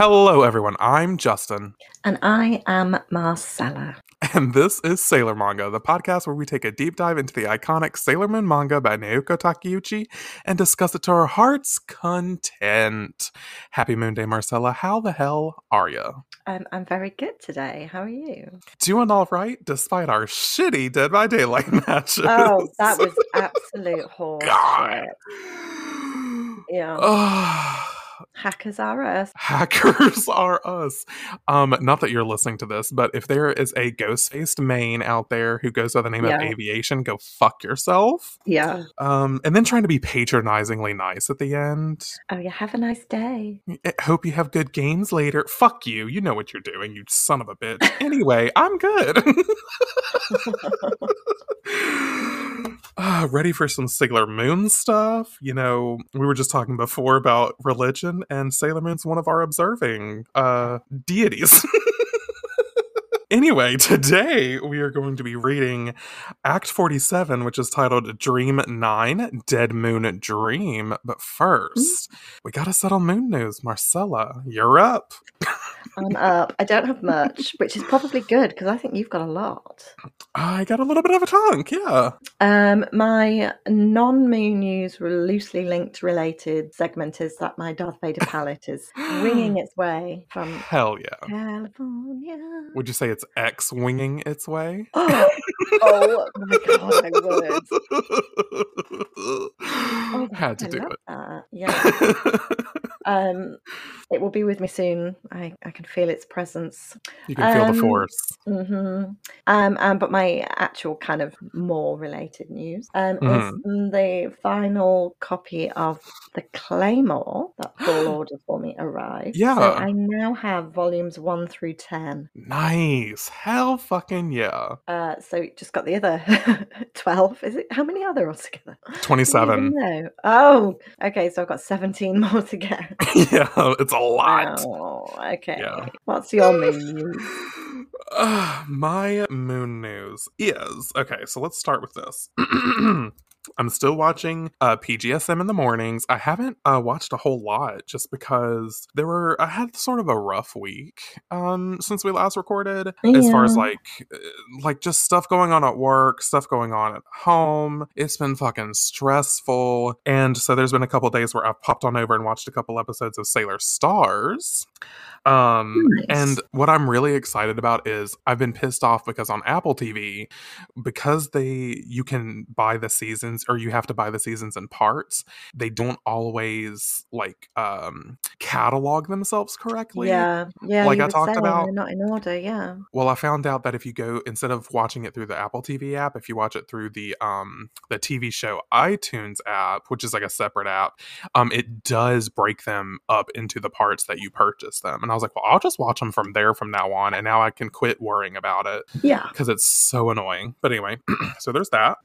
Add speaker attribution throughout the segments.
Speaker 1: Hello, everyone. I'm Justin,
Speaker 2: And I am Marcella.
Speaker 1: and this is Sailor Manga, the podcast where we take a deep dive into the iconic Sailor Moon manga by Naoko Takeuchi and discuss it to our heart's content. Happy Moon Day, Marcella. How the hell are you?
Speaker 2: Um, I'm very good today. How are you?
Speaker 1: Doing all right despite our shitty Dead by Daylight matches.
Speaker 2: Oh, that was absolute horse
Speaker 1: God.
Speaker 2: shit. Yeah. Hackers are us.
Speaker 1: hackers are us. Um, not that you're listening to this, but if there is a ghost faced main out there who goes by the name
Speaker 2: Yeah.
Speaker 1: of aviation, go fuck yourself.
Speaker 2: Yeah.
Speaker 1: Um, and then trying to be patronizingly nice at the end.
Speaker 2: Oh, yeah. Have a nice day.
Speaker 1: I hope you have good games later. Fuck you. You know what you're doing, you son of a bitch. Anyway, I'm good. Uh, ready for some Sailor Moon stuff? You know, we were just talking before about religion, and Sailor Moon's one of our observing uh, deities. Anyway, today we are going to be reading Act 47, which is titled Dream 9 Dead Moon Dream. But first, we got to settle moon news. Marcella, you're up.
Speaker 2: I'm up. I don't have much, which is probably good because I think you've got a lot.
Speaker 1: I got a little bit of a chunk, yeah.
Speaker 2: Um, my non-moon news, loosely linked, related segment is that my Darth Vader palette is winging its way from
Speaker 1: Hell yeah.
Speaker 2: California.
Speaker 1: Would you say it's X winging its way?
Speaker 2: Oh, oh my god, I would. Oh,
Speaker 1: Had to
Speaker 2: I
Speaker 1: do it.
Speaker 2: that. Yeah. Um, it will be with me soon. I, I can feel its presence.
Speaker 1: you can feel the
Speaker 2: Um,
Speaker 1: force.
Speaker 2: hmm Um, um, but my actual kind of more related news um, is mm, the final copy of the Claymore that Full Order for me arrived.
Speaker 1: Yeah.
Speaker 2: So I now have volumes one through ten.
Speaker 1: Nice. Hell fucking yeah.
Speaker 2: Uh, so just got the other twelve. Is it? How many are there altogether?
Speaker 1: 27.
Speaker 2: even know. Oh, okay. So I've got seventeen more to get.
Speaker 1: yeah, it's a lot.
Speaker 2: Oh, okay.
Speaker 1: Yeah.
Speaker 2: What's your moon news?
Speaker 1: Uh, my moon news is okay. So let's start with this. I'm still watching uh, PGSM in the mornings. I haven't uh, watched a whole lot just because there were I had sort of a rough week um, since we last recorded, as far as like uh, like just stuff going on at work, stuff going on at home. It's been fucking stressful, and so there's been a couple days where I've popped on over and watched a couple episodes of Sailor Stars. Um,
Speaker 2: Nice.
Speaker 1: and what I'm really excited about is I've been pissed off because on Apple TV, because they you can buy the seasons or you have to buy the seasons in parts, they don't always like um catalog themselves correctly.
Speaker 2: Yeah, yeah.
Speaker 1: like I talked about-
Speaker 2: they're not in order. Yeah.
Speaker 1: Well, I found out that if you go instead of watching it through the Apple TV app, if you watch it through the um the TV show iTunes app, which is like a separate app, um it does break them up into the parts that you purchase them. And I was like, well, I'll just watch them from there from now on, and now I can quit worrying about it
Speaker 2: Yeah.
Speaker 1: because it's so annoying. But anyway, so there's that.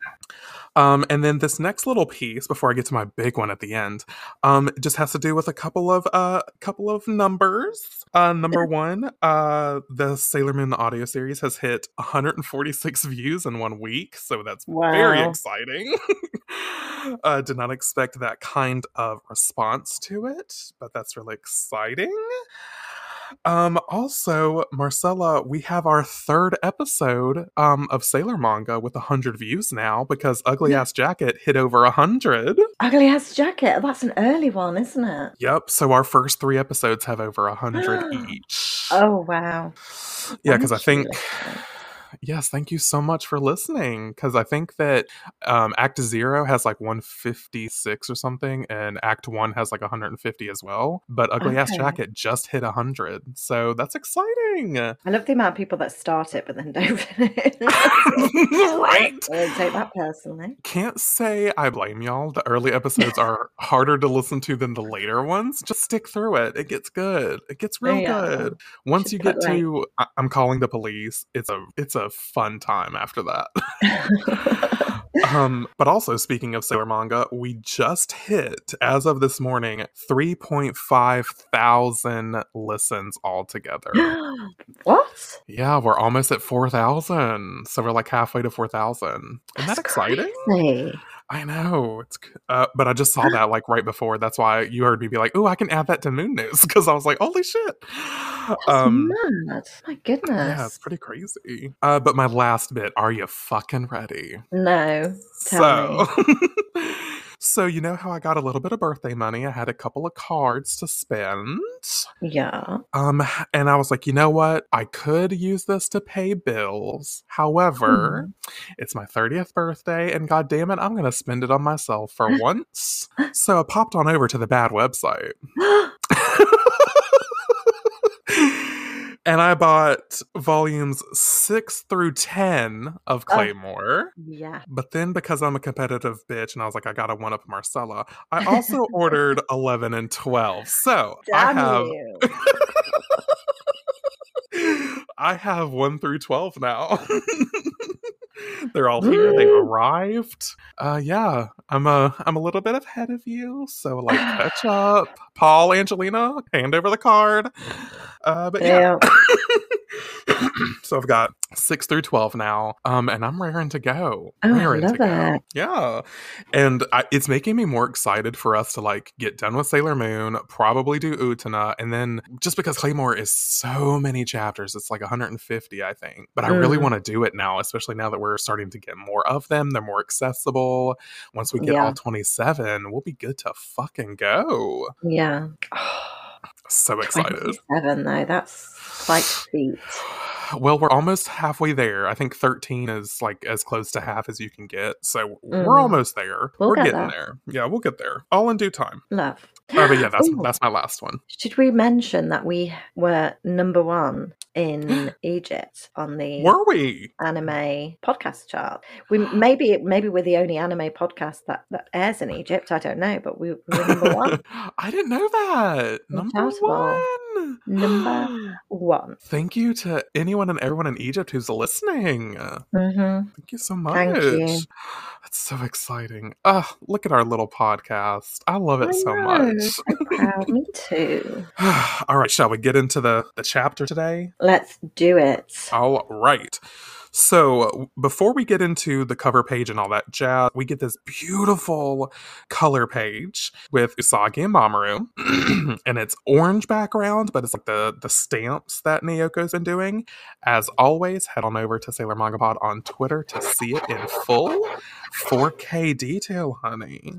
Speaker 1: Um, and then this next little piece before I get to my big one at the end, um, just has to do with a couple of uh couple of numbers. Uh, number one, uh, the Sailor Moon the audio series has hit 146 views in one week, so that's very exciting. uh, did not expect that kind of response to it, but that's really exciting. Um, also, Marcella, we have our third episode um of Sailor Manga with hundred views now because Ugly Ass Jacket hit over hundred.
Speaker 2: Ugly Ass Jacket. That's an early one, isn't it?
Speaker 1: Yep. So our first three episodes have over a hundred each.
Speaker 2: Oh wow.
Speaker 1: yeah, because I think
Speaker 2: listener.
Speaker 1: Yes, thank you so much for listening. Because I think that um, Act Zero has like 156 or something, and Act One has like 150 as well. But Ugly Ass Jacket just hit 100, so that's exciting.
Speaker 2: I love the amount of people that start it but then don't finish.
Speaker 1: right?
Speaker 2: I don't take that personally.
Speaker 1: Can't say I blame y'all. The early episodes are harder to listen to than the later ones. Just stick through it. It gets good. It gets real
Speaker 2: Yeah.
Speaker 1: good. Once
Speaker 2: Should
Speaker 1: you get to I- I'm calling the police, it's a it's a fun time after that. um, but also speaking of Sailor manga, we just hit as of this morning 3.5 thousand listens altogether.
Speaker 2: what?
Speaker 1: yeah, we're almost at 4,000. So we're like halfway to 4,000. Isn't that exciting?
Speaker 2: crazy.
Speaker 1: I know. It's uh, but I just saw that like right before. That's why you heard me be like, "Oh, I can add that to Moon News" because I was like, "Holy shit!"
Speaker 2: That's um, mad. My goodness.
Speaker 1: Yeah, it's pretty crazy. Uh, but my last bit. Are you fucking ready?
Speaker 2: No. Tell
Speaker 1: so. So, you know how I got a little bit of birthday money? I had a couple of cards to spend.
Speaker 2: Yeah.
Speaker 1: Um, and I was like, you know what? I could use this to pay bills. However, hmm. it's my 30th birthday, and god damn it, I'm gonna spend it on myself for once. so I popped on over to the bad website. and I bought volumes six through 10 of oh. Claymore.
Speaker 2: Oh, yeah.
Speaker 1: But then because I'm a competitive bitch and I was like, I got to one up Marcella, I also ordered 11 and 12. So
Speaker 2: Damn
Speaker 1: I have. I have 1 through 12 now. They're all here. They've arrived. Uh yeah. I'm a I'm a little bit ahead of you. So like catch up. Paul, Angelina, hand over the card. Uh but yeah. yeah. so I've got six through 12 now. Um, and I'm raring to go.
Speaker 2: Oh,
Speaker 1: raring
Speaker 2: I love that.
Speaker 1: Go. Yeah. And I, it's making me more excited for us to like get done with Sailor Moon, probably do Utena. And then just because Claymore is so many chapters, it's like 150, I think. But I mm. really want to do it now, especially now that we're starting to get more of them. They're more accessible. Once we get yeah. all 27, we'll be good to fucking go.
Speaker 2: Yeah.
Speaker 1: so excited.
Speaker 2: Seven though, that's quite feat.
Speaker 1: Well, we're almost halfway there. I think 13 is like as close to half as you can get. So mm. we're almost there.
Speaker 2: We'll
Speaker 1: we're
Speaker 2: get
Speaker 1: getting
Speaker 2: that.
Speaker 1: there. Yeah, we'll get there. All in due time.
Speaker 2: Love.
Speaker 1: Oh, but yeah, that's Ooh. that's my last one.
Speaker 2: Should we mention that we were number one in Egypt on the
Speaker 1: were we
Speaker 2: anime podcast chart? We maybe maybe we're the only anime podcast that, that airs in Egypt. I don't know, but we, were number one.
Speaker 1: I didn't know that. Number one.
Speaker 2: Number one.
Speaker 1: Thank you to anyone and everyone in Egypt who's listening.
Speaker 2: Mm-hmm.
Speaker 1: Thank you so much.
Speaker 2: Thank you.
Speaker 1: That's so exciting. Oh, look at our little podcast. I love it
Speaker 2: I
Speaker 1: so much.
Speaker 2: Me too.
Speaker 1: All right, shall we get into the, the chapter today?
Speaker 2: Let's do it.
Speaker 1: All right. So, before we get into the cover page and all that jazz, we get this beautiful color page with Usagi and Mamoru. and it's orange background, but it's like the, the stamps that Naoko's been doing. As always, head on over to Sailor Manga Pod on Twitter to see it in full. 4K detail, honey.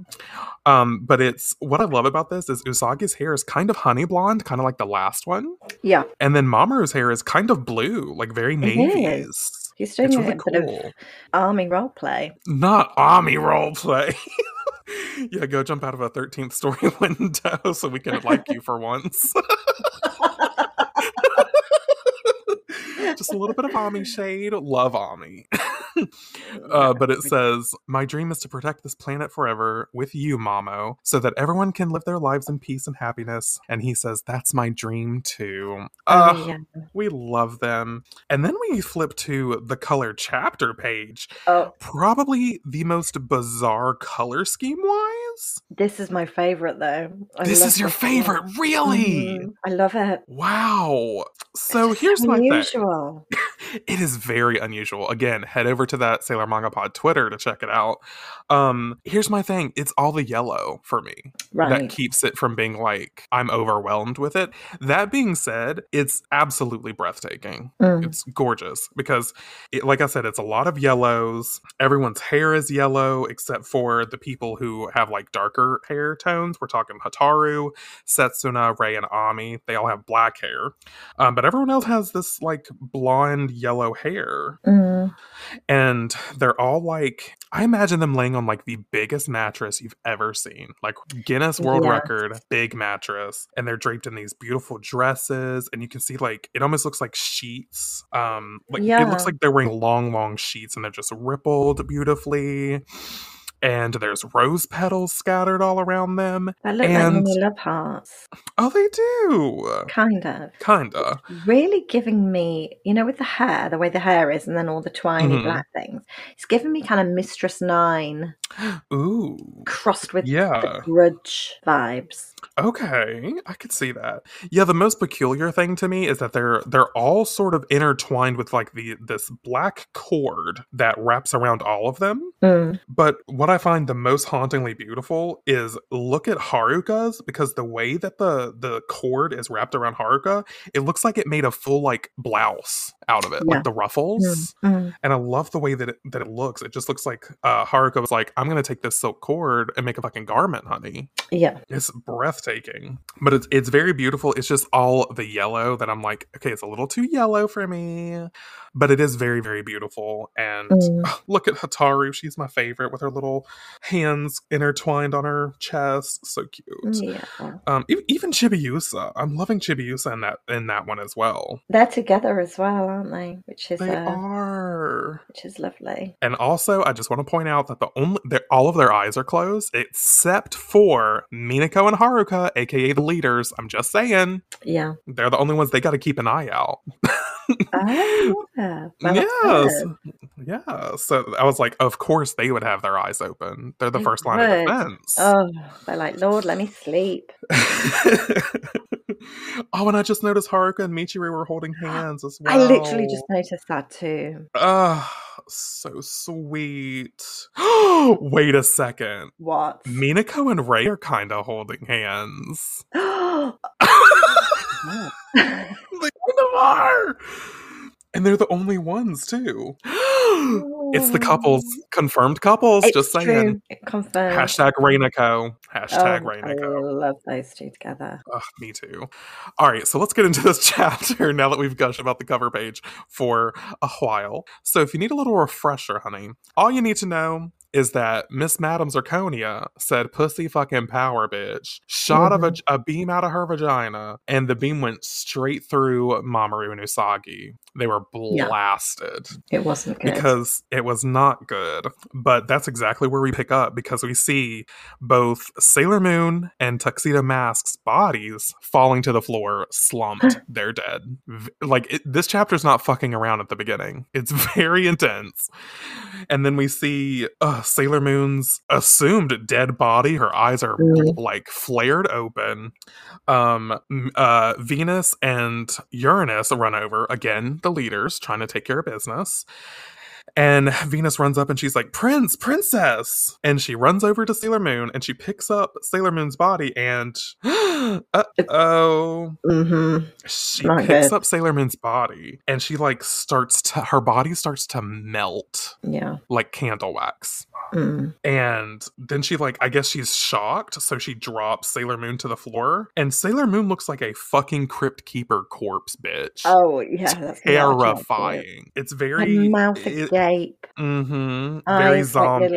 Speaker 1: Um, but it's what I love about this is Usagi's hair is kind of honey blonde, kind of like the last one.
Speaker 2: Yeah.
Speaker 1: And then Mamoru's hair is kind of blue, like very navies.
Speaker 2: He's doing really a cool. bit of army role play.
Speaker 1: Not army role play. yeah, go jump out of a 13th story window so we can like you for once. Just a little bit of Ami shade. Love Ami. uh, but it says, My dream is to protect this planet forever with you, Mamo, so that everyone can live their lives in peace and happiness. And he says, That's my dream too. Uh, oh, yeah. We love them. And then we flip to the color chapter page.
Speaker 2: Oh.
Speaker 1: Probably the most bizarre color scheme wise.
Speaker 2: This is my favorite, though.
Speaker 1: I this is your favorite, one. really?
Speaker 2: Mm-hmm. I love it.
Speaker 1: Wow. So here's
Speaker 2: unusual.
Speaker 1: my thing. it is very unusual. Again, head over to that Sailor Manga Pod Twitter to check it out. Um, here's my thing. It's all the yellow for me.
Speaker 2: Right.
Speaker 1: That keeps it from being like I'm overwhelmed with it. That being said, it's absolutely breathtaking. Mm. It's gorgeous because it, like I said, it's a lot of yellows. Everyone's hair is yellow except for the people who have like darker hair tones. We're talking Hotaru, Setsuna, Rei, and Ami. They all have black hair. Um, but everyone else has this like blonde yellow hair.
Speaker 2: Mm.
Speaker 1: And they're all like, I imagine them laying on like the biggest mattress you've ever seen, like Guinness World yeah. Record, big mattress. And they're draped in these beautiful dresses. And you can see like, it almost looks like sheets. Um, like yeah. it looks like they're wearing long, long sheets and they're just rippled beautifully and there's rose petals scattered all around them.
Speaker 2: That look and... like mini love hearts.
Speaker 1: Oh, they do.
Speaker 2: Kind of.
Speaker 1: Kinda.
Speaker 2: Really giving me, you know, with the hair, the way the hair is, and then all the twiny mm-hmm. black things. It's giving me kind of Mistress Nine
Speaker 1: Ooh.
Speaker 2: crossed with
Speaker 1: Yeah.
Speaker 2: the grudge vibes.
Speaker 1: Okay, I could see that. Yeah, the most peculiar thing to me is that they're they're all sort of intertwined with like the this black cord that wraps around all of them.
Speaker 2: Mm.
Speaker 1: But what I find the most hauntingly beautiful is look at Haruka's because the way that the the cord is wrapped around Haruka, it looks like it made a full like blouse out of it,
Speaker 2: Yeah.
Speaker 1: like the ruffles.
Speaker 2: Mm.
Speaker 1: And I love the way that it, that it looks. It just looks like uh, Haruka was like, "I'm gonna take this silk cord and make a fucking garment, honey."
Speaker 2: Yeah.
Speaker 1: It's breathtaking, but it's it's very beautiful. It's just all the yellow that I'm like, okay, it's a little too yellow for me, but it is very very beautiful. And
Speaker 2: Mm.
Speaker 1: look at Hotaru; she's my favorite with her little hands intertwined on her chest, so cute.
Speaker 2: Yeah.
Speaker 1: Um, e- even Chibiusa, I'm loving Chibiusa in that in that one as well.
Speaker 2: They're together as well, aren't they? Which is
Speaker 1: They
Speaker 2: uh,
Speaker 1: are.
Speaker 2: which is lovely.
Speaker 1: And also, I just want to point out that the only all of their eyes are closed except for Minako and Haruka, aka the leaders. I'm just saying,
Speaker 2: Yeah.
Speaker 1: they're the only ones they got to keep an eye out.
Speaker 2: Oh, yeah.
Speaker 1: Yes, yeah. So I was like, of course they would have their eyes open. They're the
Speaker 2: They
Speaker 1: first line of defense.
Speaker 2: Oh, they're like, Lord, let me sleep.
Speaker 1: oh, and I just noticed Haruka and Michiru were holding hands as well.
Speaker 2: I literally just noticed that too.
Speaker 1: Ah, so sweet. Wait a second.
Speaker 2: What?
Speaker 1: Minako and Rei are kind of holding hands.
Speaker 2: Oh,
Speaker 1: they kind of are. And they're the only ones, too. it's the couples, oh. confirmed couples,
Speaker 2: It's
Speaker 1: just saying.
Speaker 2: Confirmed.
Speaker 1: Hashtag Rainako. Hashtag
Speaker 2: oh,
Speaker 1: Rainako.
Speaker 2: I love those two together.
Speaker 1: Me too. All right, so let's get into this chapter now that we've gushed about the cover page for a while. So, if you need a little refresher, honey, all you need to know is that Miss Madam Zirconia said pussy fucking power bitch, shot a, vag- a beam out of her vagina, and the beam went straight through Mamoru and Usagi. They were
Speaker 2: Yeah.
Speaker 1: blasted
Speaker 2: It wasn't good.
Speaker 1: because it was not good. But that's exactly where we pick up because we see both Sailor Moon and Tuxedo Mask's bodies falling to the floor, slumped. They're dead. Like, it, this chapter's not fucking around at the beginning, it's very intense. And then we see uh, Sailor Moon's assumed dead body. Her eyes are
Speaker 2: Mm.
Speaker 1: like flared open. Um, uh, Venus and Uranus run over again, the leaders trying to take care of business. And Venus runs up and she's like, Prince, Princess. And she runs over to Sailor Moon and she picks up Sailor Moon's body and, uh oh,
Speaker 2: hmm
Speaker 1: she
Speaker 2: Not
Speaker 1: picks
Speaker 2: good.
Speaker 1: up Sailor Moon's body and she like starts to, her body starts to melt
Speaker 2: Yeah.
Speaker 1: like candle wax.
Speaker 2: Mm.
Speaker 1: And then she like I guess she's shocked, so she drops Sailor Moon to the floor. And Sailor Moon looks like a fucking crypt keeper corpse, bitch.
Speaker 2: Oh, yeah. That's
Speaker 1: terrifying. It's very
Speaker 2: Her mouth
Speaker 1: it-
Speaker 2: agape,
Speaker 1: mhm, very
Speaker 2: Eyes like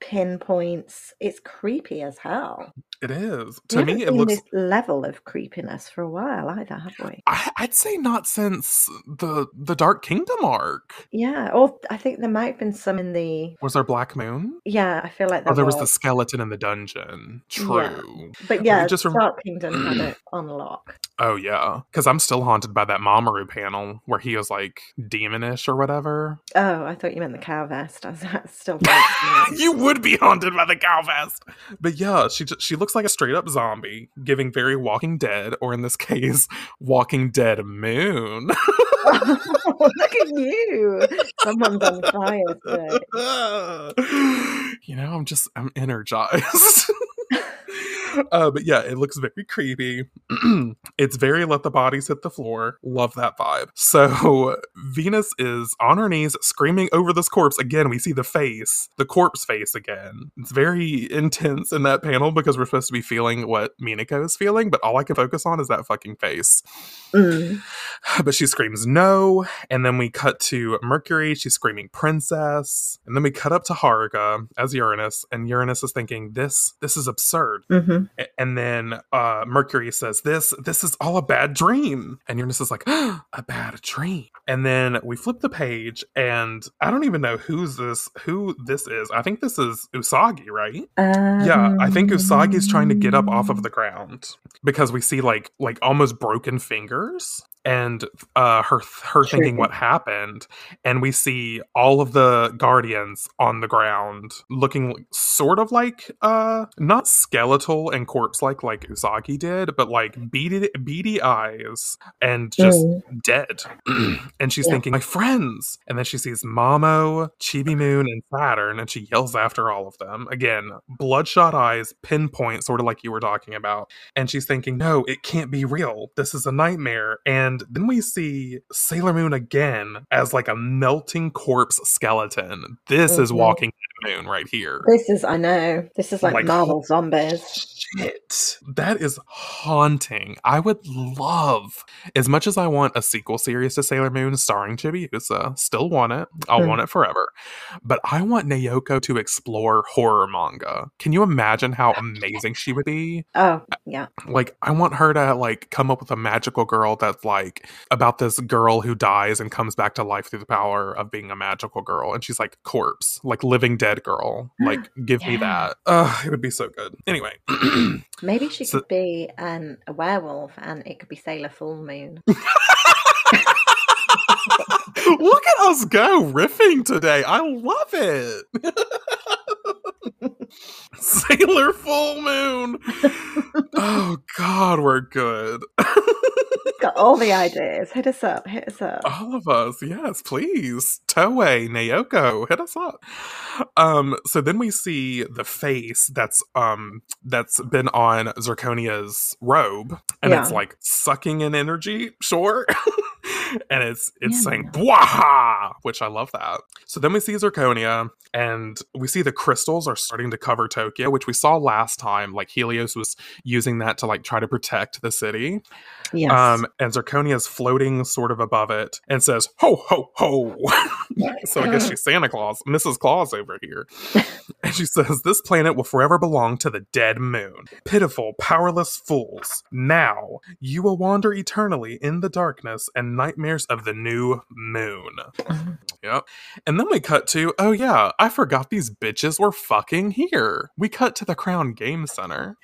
Speaker 2: pinpoints. It's creepy as hell.
Speaker 1: It is.
Speaker 2: We
Speaker 1: To me, it looks
Speaker 2: this level of creepiness for a while either, have we?
Speaker 1: I, I'd say not since the the Dark Kingdom arc.
Speaker 2: Yeah. Or I think there might have been some in the.
Speaker 1: Was there Black Moon?
Speaker 2: Yeah, I feel like there,
Speaker 1: Oh, there was the skeleton in the dungeon.
Speaker 2: Yeah.
Speaker 1: True.
Speaker 2: But yeah,
Speaker 1: just rem-
Speaker 2: Dark Kingdom had it on lock.
Speaker 1: Oh yeah, because I'm still haunted by that Mamoru panel where he was like demonish or whatever.
Speaker 2: Oh, I thought you meant the cow vest. I was still
Speaker 1: you would be haunted by the cow vest. But yeah, she she looks like a straight up zombie, giving very Walking Dead, or in this case, Walking Dead Moon.
Speaker 2: oh, look at you! Someone's on fire today.
Speaker 1: you know, I'm just I'm energized. Uh, but yeah, it looks very creepy. it's very let the bodies hit the floor. Love that vibe. So Venus is on her knees screaming over this corpse. Again, we see the face, the corpse face again. It's very intense in that panel because we're supposed to be feeling what Minako is feeling, but all I can focus on is that fucking face.
Speaker 2: Mm.
Speaker 1: But she screams no, and then we cut to Mercury. She's screaming princess, and then we cut up to Haruka as Uranus, and Uranus is thinking this this is absurd.
Speaker 2: Hmm
Speaker 1: And then uh, Mercury says, "This, this is all a bad dream." And Uranus is like, "A bad dream." And then we flip the page, and I don't even know who's this, who this is. I think this is Usagi, right? Yeah, I think Usagi's trying to get up off of the ground because we see like like almost broken fingers. And uh, her her thinking what happened, and we see all of the guardians on the ground looking sort of like uh not skeletal and corpse like like Usagi did, but like beady beady eyes and just mm. dead. and she's yeah. thinking, my friends. And then she sees Mamo, Chibi Moon, and Saturn, and she yells after all of them. Again, bloodshot eyes, pinpoint, sort of like you were talking about. And she's thinking, no, it can't be real. This is a nightmare. And then we see Sailor Moon again as like a melting corpse skeleton. This mm-hmm. is Walking Moon right here.
Speaker 2: This is, I know, this is like, like Marvel Zombies
Speaker 1: shit. That is haunting. I would love, as much as I want a sequel series to Sailor Moon starring Chibiusa, still want it. I'll mm. want it forever. But I want Naoko to explore horror manga. Can you imagine how amazing she would be?
Speaker 2: Oh, yeah.
Speaker 1: Like, I want her to, like, come up with a magical girl that's, like, about this girl who dies and comes back to life through the power of being a magical girl. And she's, like, corpse, like, living dead girl. Like, give yeah. me that. Uh, it would be so good. Anyway.
Speaker 2: Maybe she so, could be um, a werewolf and it could be Sailor Full Moon.
Speaker 1: Look at us go riffing today. I love it. Sailor Full Moon. oh God, we're good.
Speaker 2: Got all the ideas. Hit us up. Hit us up.
Speaker 1: All of us, yes, please. Toei, Naoko, hit us up. Um, so then we see the face that's um that's been on Zirconia's robe, and yeah. it's like sucking in energy, sure. and it's it's yeah. saying Bwaha, which I love that. So then we see Zirconia, and we see the crystals are starting to cover Tokyo, which we saw last time. Like Helios was using that to like try to protect the city. Yes. Um, and Zirconia is floating sort of above it and says, Ho, ho, ho. so I guess she's Santa Claus, Mrs. Claus over here. and she says, This planet will forever belong to the dead moon. Pitiful, powerless fools. Now you will wander eternally in the darkness and nightmares of the new moon. Mm-hmm. Yep. And then we cut to, oh yeah, I forgot these bitches were fucking here. We cut to the Crown Game Center.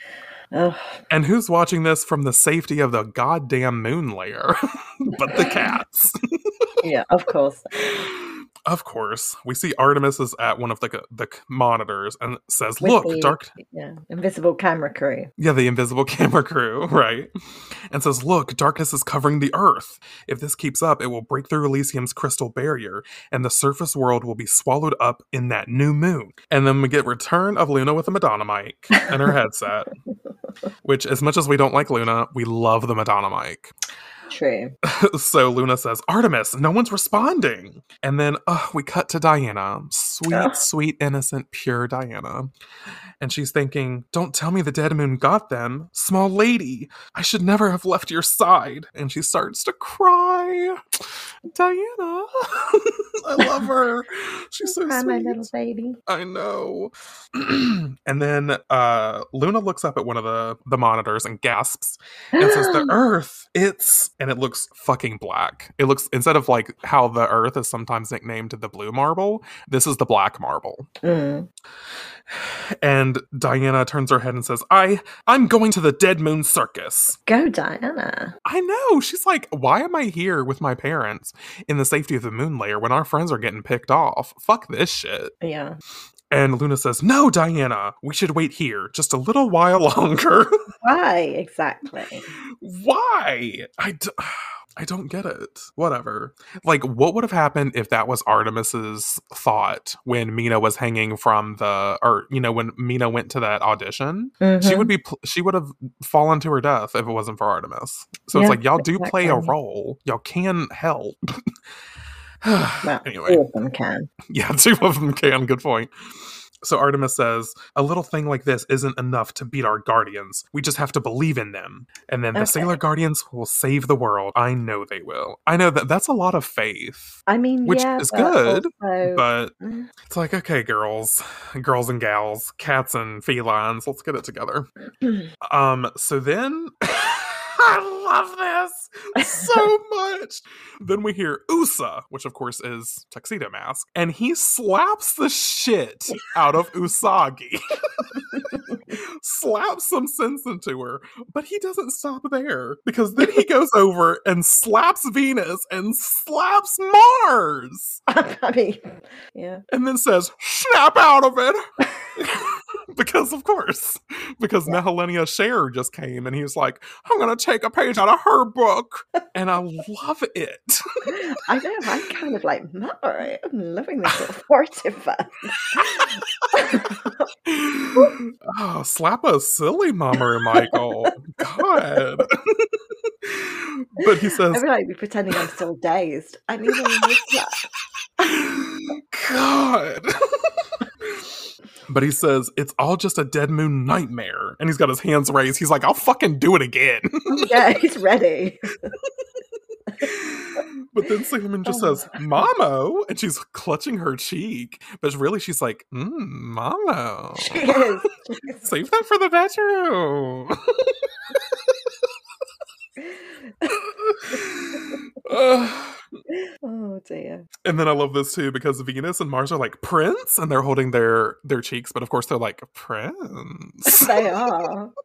Speaker 1: Ugh. And who's watching this from the safety of the goddamn moon layer? but the cats.
Speaker 2: yeah, of course.
Speaker 1: Of course, we see Artemis is at one of the the monitors and says, With "Look,
Speaker 2: the,
Speaker 1: dark,
Speaker 2: yeah, invisible camera crew."
Speaker 1: Yeah, the invisible camera crew, right? And says, "Look, darkness is covering the Earth. If this keeps up, it will break through Elysium's crystal barrier, and the surface world will be swallowed up in that new moon." And then we get return of Luna with a Madonna mic and her headset. Which, as much as we don't like Luna, we love the Madonna mic.
Speaker 2: True.
Speaker 1: so Luna says, Artemis, no one's responding. And then uh, we cut to Diana. Sweet, oh. sweet, innocent, pure Diana. And she's thinking, Don't tell me the dead moon got them. Small lady, I should never have left your side. And she starts to cry. Diana. I love her. She's so sweet. my little baby. I know. and then uh, Luna looks up at one of the, the monitors and gasps and says, The Earth, it's and it looks fucking black. It looks instead of like how the Earth is sometimes nicknamed the blue marble, this is the black marble. Mm. And Diana turns her head and says, I I'm going to the Dead Moon Circus.
Speaker 2: Go, Diana.
Speaker 1: I know. She's like, why am I here with my parents in the safety of the moon layer when our friends are getting picked off? Fuck this shit.
Speaker 2: Yeah.
Speaker 1: And Luna says, No, Diana, we should wait here just a little while longer.
Speaker 2: Why exactly?
Speaker 1: Why? I. D- I don't get it. Whatever. Like, what would have happened if that was Artemis's thought when Mina was hanging from the, or you know, when Mina went to that audition? Mm-hmm. She would be, she would have fallen to her death if it wasn't for Artemis. So yeah, it's like y'all do exactly. play a role. Y'all can help.
Speaker 2: well, anyway, two of them can.
Speaker 1: Yeah, two of them can. Good point. So Artemis says, a little thing like this isn't enough to beat our guardians. We just have to believe in them. And then okay. the Sailor Guardians will save the world. I know they will. I know that that's a lot of faith.
Speaker 2: I mean,
Speaker 1: which
Speaker 2: yeah,
Speaker 1: is good, also... but mm. it's like, okay, girls, girls and gals, cats and felines, let's get it together. um, so then I love this so much. Then we hear Usa, which of course is Tuxedo Mask, and he slaps the shit out of Usagi. slaps some sense into her, but he doesn't stop there because then he goes over and slaps Venus and slaps Mars.
Speaker 2: I mean, yeah.
Speaker 1: And then says, snap out of it. because of course, because yeah. Nehelenia Share just came and he was like, I'm gonna take a page out of her book. And I love it.
Speaker 2: I know, I'm kind of like, Mara, I'm loving this authoritative
Speaker 1: oh, slap a silly mama, Michael. God. but he says,
Speaker 2: I feel like be pretending I'm still dazed. I need
Speaker 1: a God. But he says, it's all just a dead moon nightmare. And he's got his hands raised. He's like, I'll fucking do it again.
Speaker 2: yeah, he's ready.
Speaker 1: but then Sailor just oh. says, Mamo. And she's clutching her cheek. But really, she's like, mm, Mamo. She is. Save that for the bedroom.
Speaker 2: oh dear.
Speaker 1: And then I love this too because Venus and Mars are like Prince and they're holding their their cheeks, but of course they're like Prince.
Speaker 2: they are.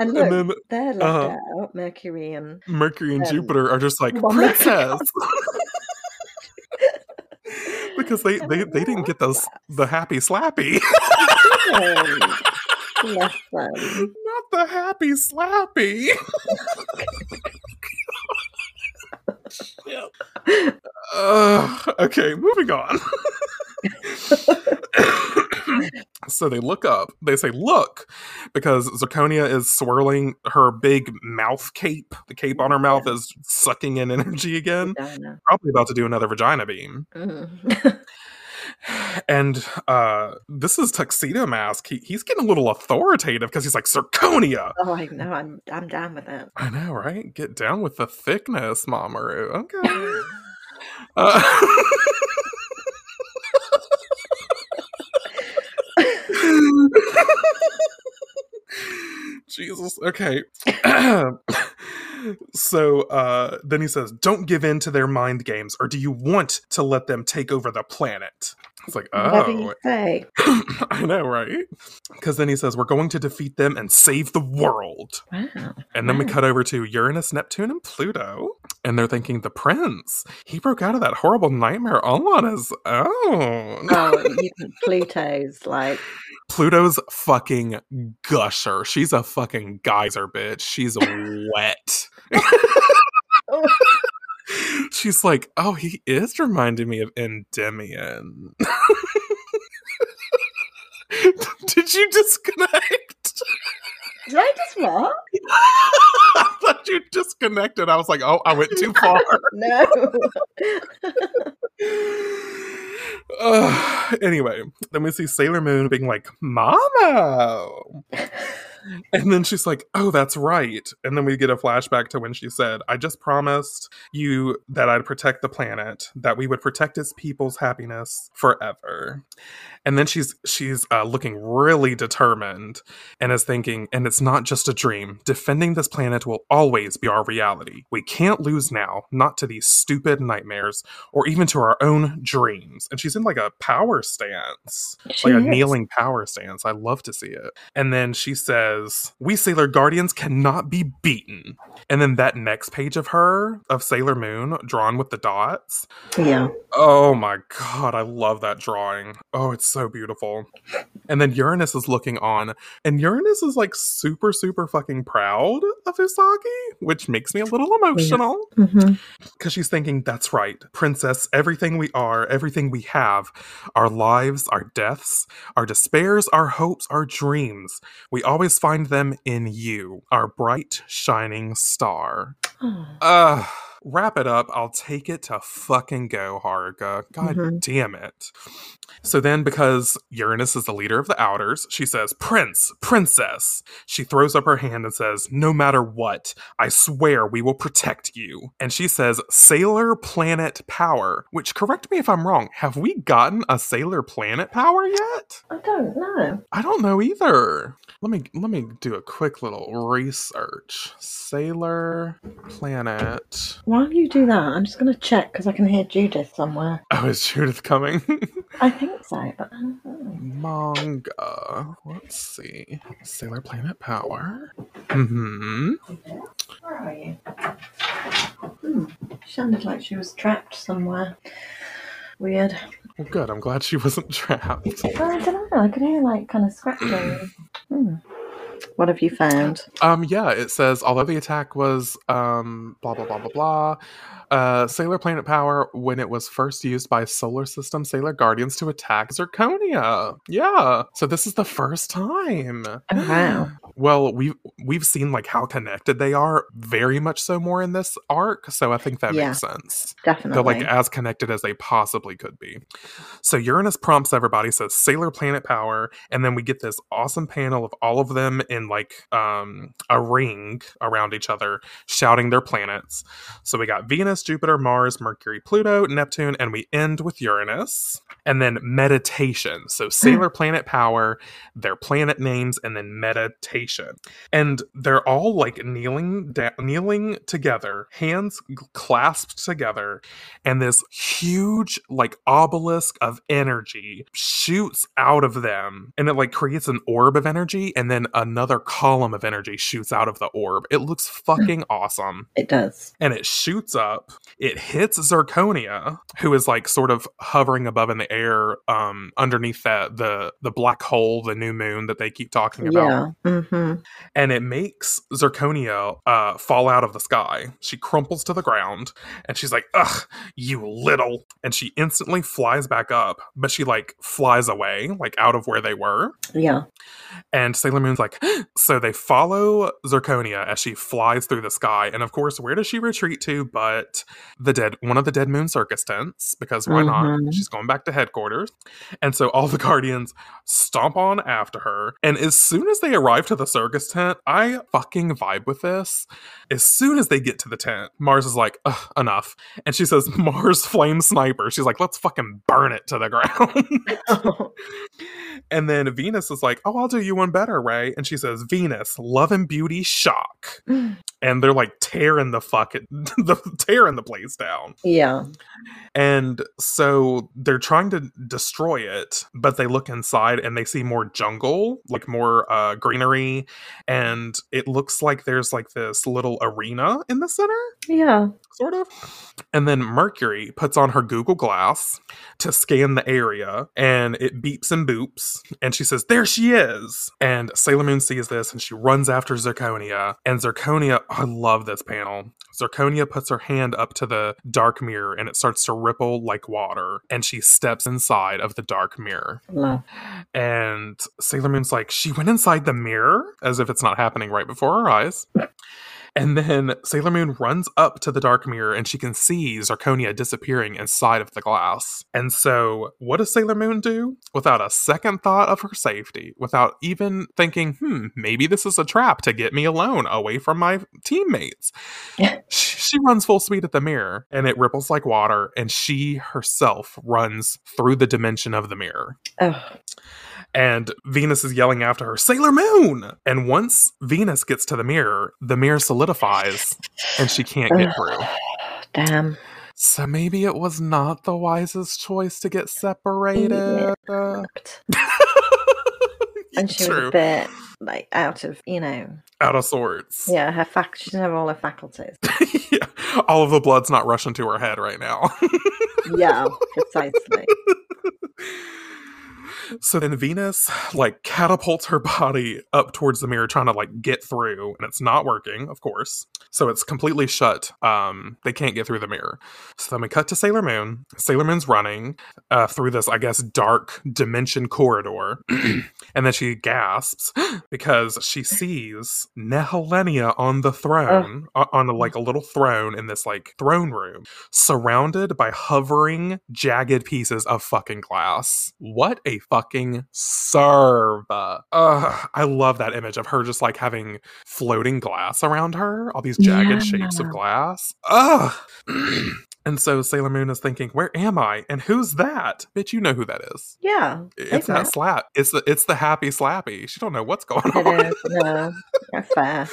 Speaker 2: And look, and then, they're left uh, out. Mercury and
Speaker 1: Mercury and um, Jupiter are just like Princess. because they, they, they didn't get those the happy slappy. Not the happy slappy. uh, okay, moving on. so they look up. They say, "Look," because Zirconia is swirling her big mouth cape. The cape on her mouth is sucking in energy again. Probably about to do another vagina beam. Mm-hmm. and uh this is tuxedo mask. He, he's getting a little authoritative because he's like zirconia!
Speaker 2: Oh i know. I'm i'm down with it.
Speaker 1: I know right? Get down with the thickness mamoru okay. Uh, jesus. Okay. So uh, then he says, Don't give in to their mind games, or do you want to let them take over the planet? It's like, oh.
Speaker 2: say?
Speaker 1: I know, right? Because then he says, We're going to defeat them and save the world. Wow. And then wow. we cut over to Uranus, Neptune, and Pluto. And they're thinking, The prince, he broke out of that horrible nightmare all on his own.
Speaker 2: Oh, Pluto's like.
Speaker 1: Pluto's fucking gusher. She's a fucking geyser, bitch. She's wet. She's like, oh, he is reminding me of Endymion. Did you disconnect?
Speaker 2: Did I just what?
Speaker 1: I thought you disconnected. I was like, oh, I went too far.
Speaker 2: no.
Speaker 1: uh, anyway, then we see Sailor Moon being like, Mama and then she's like, Oh, that's right. And then we get a flashback to when she said, I just promised you that I'd protect the planet, that we would protect its people's happiness forever. And then she's she's uh, looking really determined and is thinking, and it's not just a dream. Defending this planet will always be our reality. We can't lose now, not to these stupid nightmares or even to our own dreams. And she's in like a power stance, she like is. a kneeling power stance. I love to see it. And then she says, says, We Sailor Guardians cannot be beaten. And then that next page of her, of Sailor Moon, drawn with the dots.
Speaker 2: Yeah.
Speaker 1: Oh my God, I love that drawing. Oh, it's so beautiful. And then Uranus is looking on, and Uranus is like super, super fucking proud of Usagi, which makes me a little emotional. Because mm-hmm. she's thinking, That's right, Princess, everything we are, everything we have, our lives, our deaths, our despairs, our hopes, our dreams, we always find them in you, our bright, shining star. Uh, wrap it up. I'll take it to fucking go, Haruka. God mm-hmm. damn it. So then, because Uranus is the leader of the Outers, she says, Prince, Princess. She throws up her hand and says, No matter what, I swear we will protect you. And she says, Sailor Planet Power, which, correct me if I'm wrong, have we gotten a Sailor Planet Power yet?
Speaker 2: I don't know.
Speaker 1: I don't know either. Let me let me do a quick little research. Sailor Planet.
Speaker 2: While you do that, I'm just going to check because I can hear Judith somewhere.
Speaker 1: Oh, is Judith coming?
Speaker 2: I think so, but
Speaker 1: manga. Let's see. Sailor Planet Power. Mm-hmm.
Speaker 2: Where are you? Hmm. Sounded like she was trapped somewhere. Weird.
Speaker 1: Well, good. I'm glad she wasn't trapped.
Speaker 2: Well, I don't know. I could hear like kind of scratching. hmm. What have you found?
Speaker 1: Um, yeah, it says although the attack was um blah blah blah blah blah. Uh, Sailor Planet Power when it was first used by Solar System Sailor Guardians to attack Zirconia. Yeah, so this is the first time.
Speaker 2: Oh, wow.
Speaker 1: Well, we we've seen like how connected they are, very much so more in this arc. So I think that yeah, makes sense.
Speaker 2: Definitely,
Speaker 1: they're like as connected as they possibly could be. So Uranus prompts everybody, says Sailor Planet Power, and then we get this awesome panel of all of them in like um a ring around each other, shouting their planets. So we got Venus. Jupiter, Mars, Mercury, Pluto, Neptune, and we end with Uranus. And then meditation. So hmm. Sailor Planet Power, their planet names, and then meditation. And they're all like kneeling da- kneeling together, hands clasped together, and this huge like obelisk of energy shoots out of them, and it like creates an orb of energy, and then another column of energy shoots out of the orb. It looks hmm. fucking awesome.
Speaker 2: It does.
Speaker 1: And it shoots up it hits Zirconia, who is like sort of hovering above in the air, um, underneath that the the black hole, the new moon that they keep talking about.
Speaker 2: Yeah. Mm-hmm.
Speaker 1: And it makes Zirconia uh, fall out of the sky. She crumples to the ground, and she's like, "Ugh, you little!" And she instantly flies back up, but she like flies away, like out of where they were.
Speaker 2: Yeah.
Speaker 1: And Sailor Moon's like, so they follow Zirconia as she flies through the sky, and of course, where does she retreat to? But the dead one of the Dead Moon circus tents because why mm-hmm. not? She's going back to headquarters. And so all the guardians stomp on after her. And as soon as they arrive to the circus tent, I fucking vibe with this. As soon as they get to the tent, Mars is like, enough. And she says, Mars flame sniper. She's like, let's fucking burn it to the ground. and then Venus is like, oh, I'll do you one better, Rei. And she says, Venus, love and beauty shock. And they're like tearing the fucking the tearing the place down.
Speaker 2: Yeah.
Speaker 1: And so they're trying to destroy it, but they look inside and they see more jungle, like more uh, greenery, and it looks like there's like this little arena in the center.
Speaker 2: Yeah.
Speaker 1: Sort of. And then Mercury puts on her Google Glass to scan the area and it beeps and boops. And she says, There she is. And Sailor Moon sees this and she runs after Zirconia. And Zirconia, I love this panel. Zirconia puts her hand up to the dark mirror and it starts to ripple like water. And she steps inside of the dark mirror.
Speaker 2: Love.
Speaker 1: And Sailor Moon's like, She went inside the mirror as if it's not happening right before her eyes. And then Sailor Moon runs up to the dark mirror and she can see Zirconia disappearing inside of the glass. And so, what does Sailor Moon do? Without a second thought of her safety, without even thinking, hmm, maybe this is a trap to get me alone away from my teammates, she runs full speed at the mirror and it ripples like water. And she herself runs through the dimension of the mirror.
Speaker 2: Oh
Speaker 1: and Venus is yelling after her, Sailor Moon! And once Venus gets to the mirror, the mirror solidifies and she can't get through.
Speaker 2: Damn.
Speaker 1: So maybe it was not the wisest choice to get separated.
Speaker 2: And she True. was a bit like out of, you know,
Speaker 1: out of sorts.
Speaker 2: Yeah, her fac- she doesn't have all her faculties.
Speaker 1: yeah, all of the blood's not rushing to her head right now.
Speaker 2: yeah, precisely.
Speaker 1: So then Venus like catapults her body up towards the mirror, trying to like get through, and it's not working, of course. So it's completely shut. Um, they can't get through the mirror. So then we cut to Sailor Moon. Sailor Moon's running uh, through this, I guess, dark dimension corridor, and then she gasps because she sees Nehelenia on the throne, o- on a, like a little throne in this like throne room, surrounded by hovering, jagged pieces of fucking glass. What a fucking serve! Uh, I love that image of her just like having floating glass around her, all these jagged shapes of glass. Ugh. and so Sailor Moon is thinking, "Where am I? And who's that? Bitch, you know who that is."
Speaker 2: Yeah.
Speaker 1: It's that slap. It's the it's the happy slappy. She don't know what's going
Speaker 2: It
Speaker 1: on.
Speaker 2: is. No. Yeah, fair.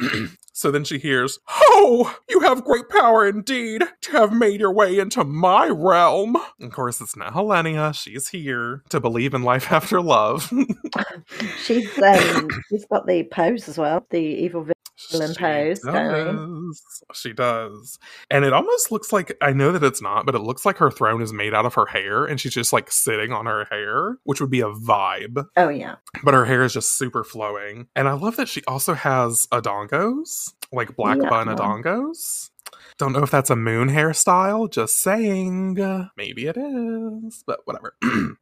Speaker 1: so then she hears, "Oh, you have great power indeed to have made your way into my realm." Of course, it's not Helenia. She's here to believe in life after love.
Speaker 2: She's um she's got the pose as well, the evil villain
Speaker 1: She does. She does. And it almost looks like I know that it's not, but it looks like her throne is made out of her hair and she's just like sitting on her hair, which would be a vibe.
Speaker 2: Oh yeah.
Speaker 1: But her hair is just super flowing. And I love that she also has adongos, like black
Speaker 2: Yeah.
Speaker 1: bun adongos. Don't know if that's a moon hairstyle, just saying. Maybe it is, but whatever.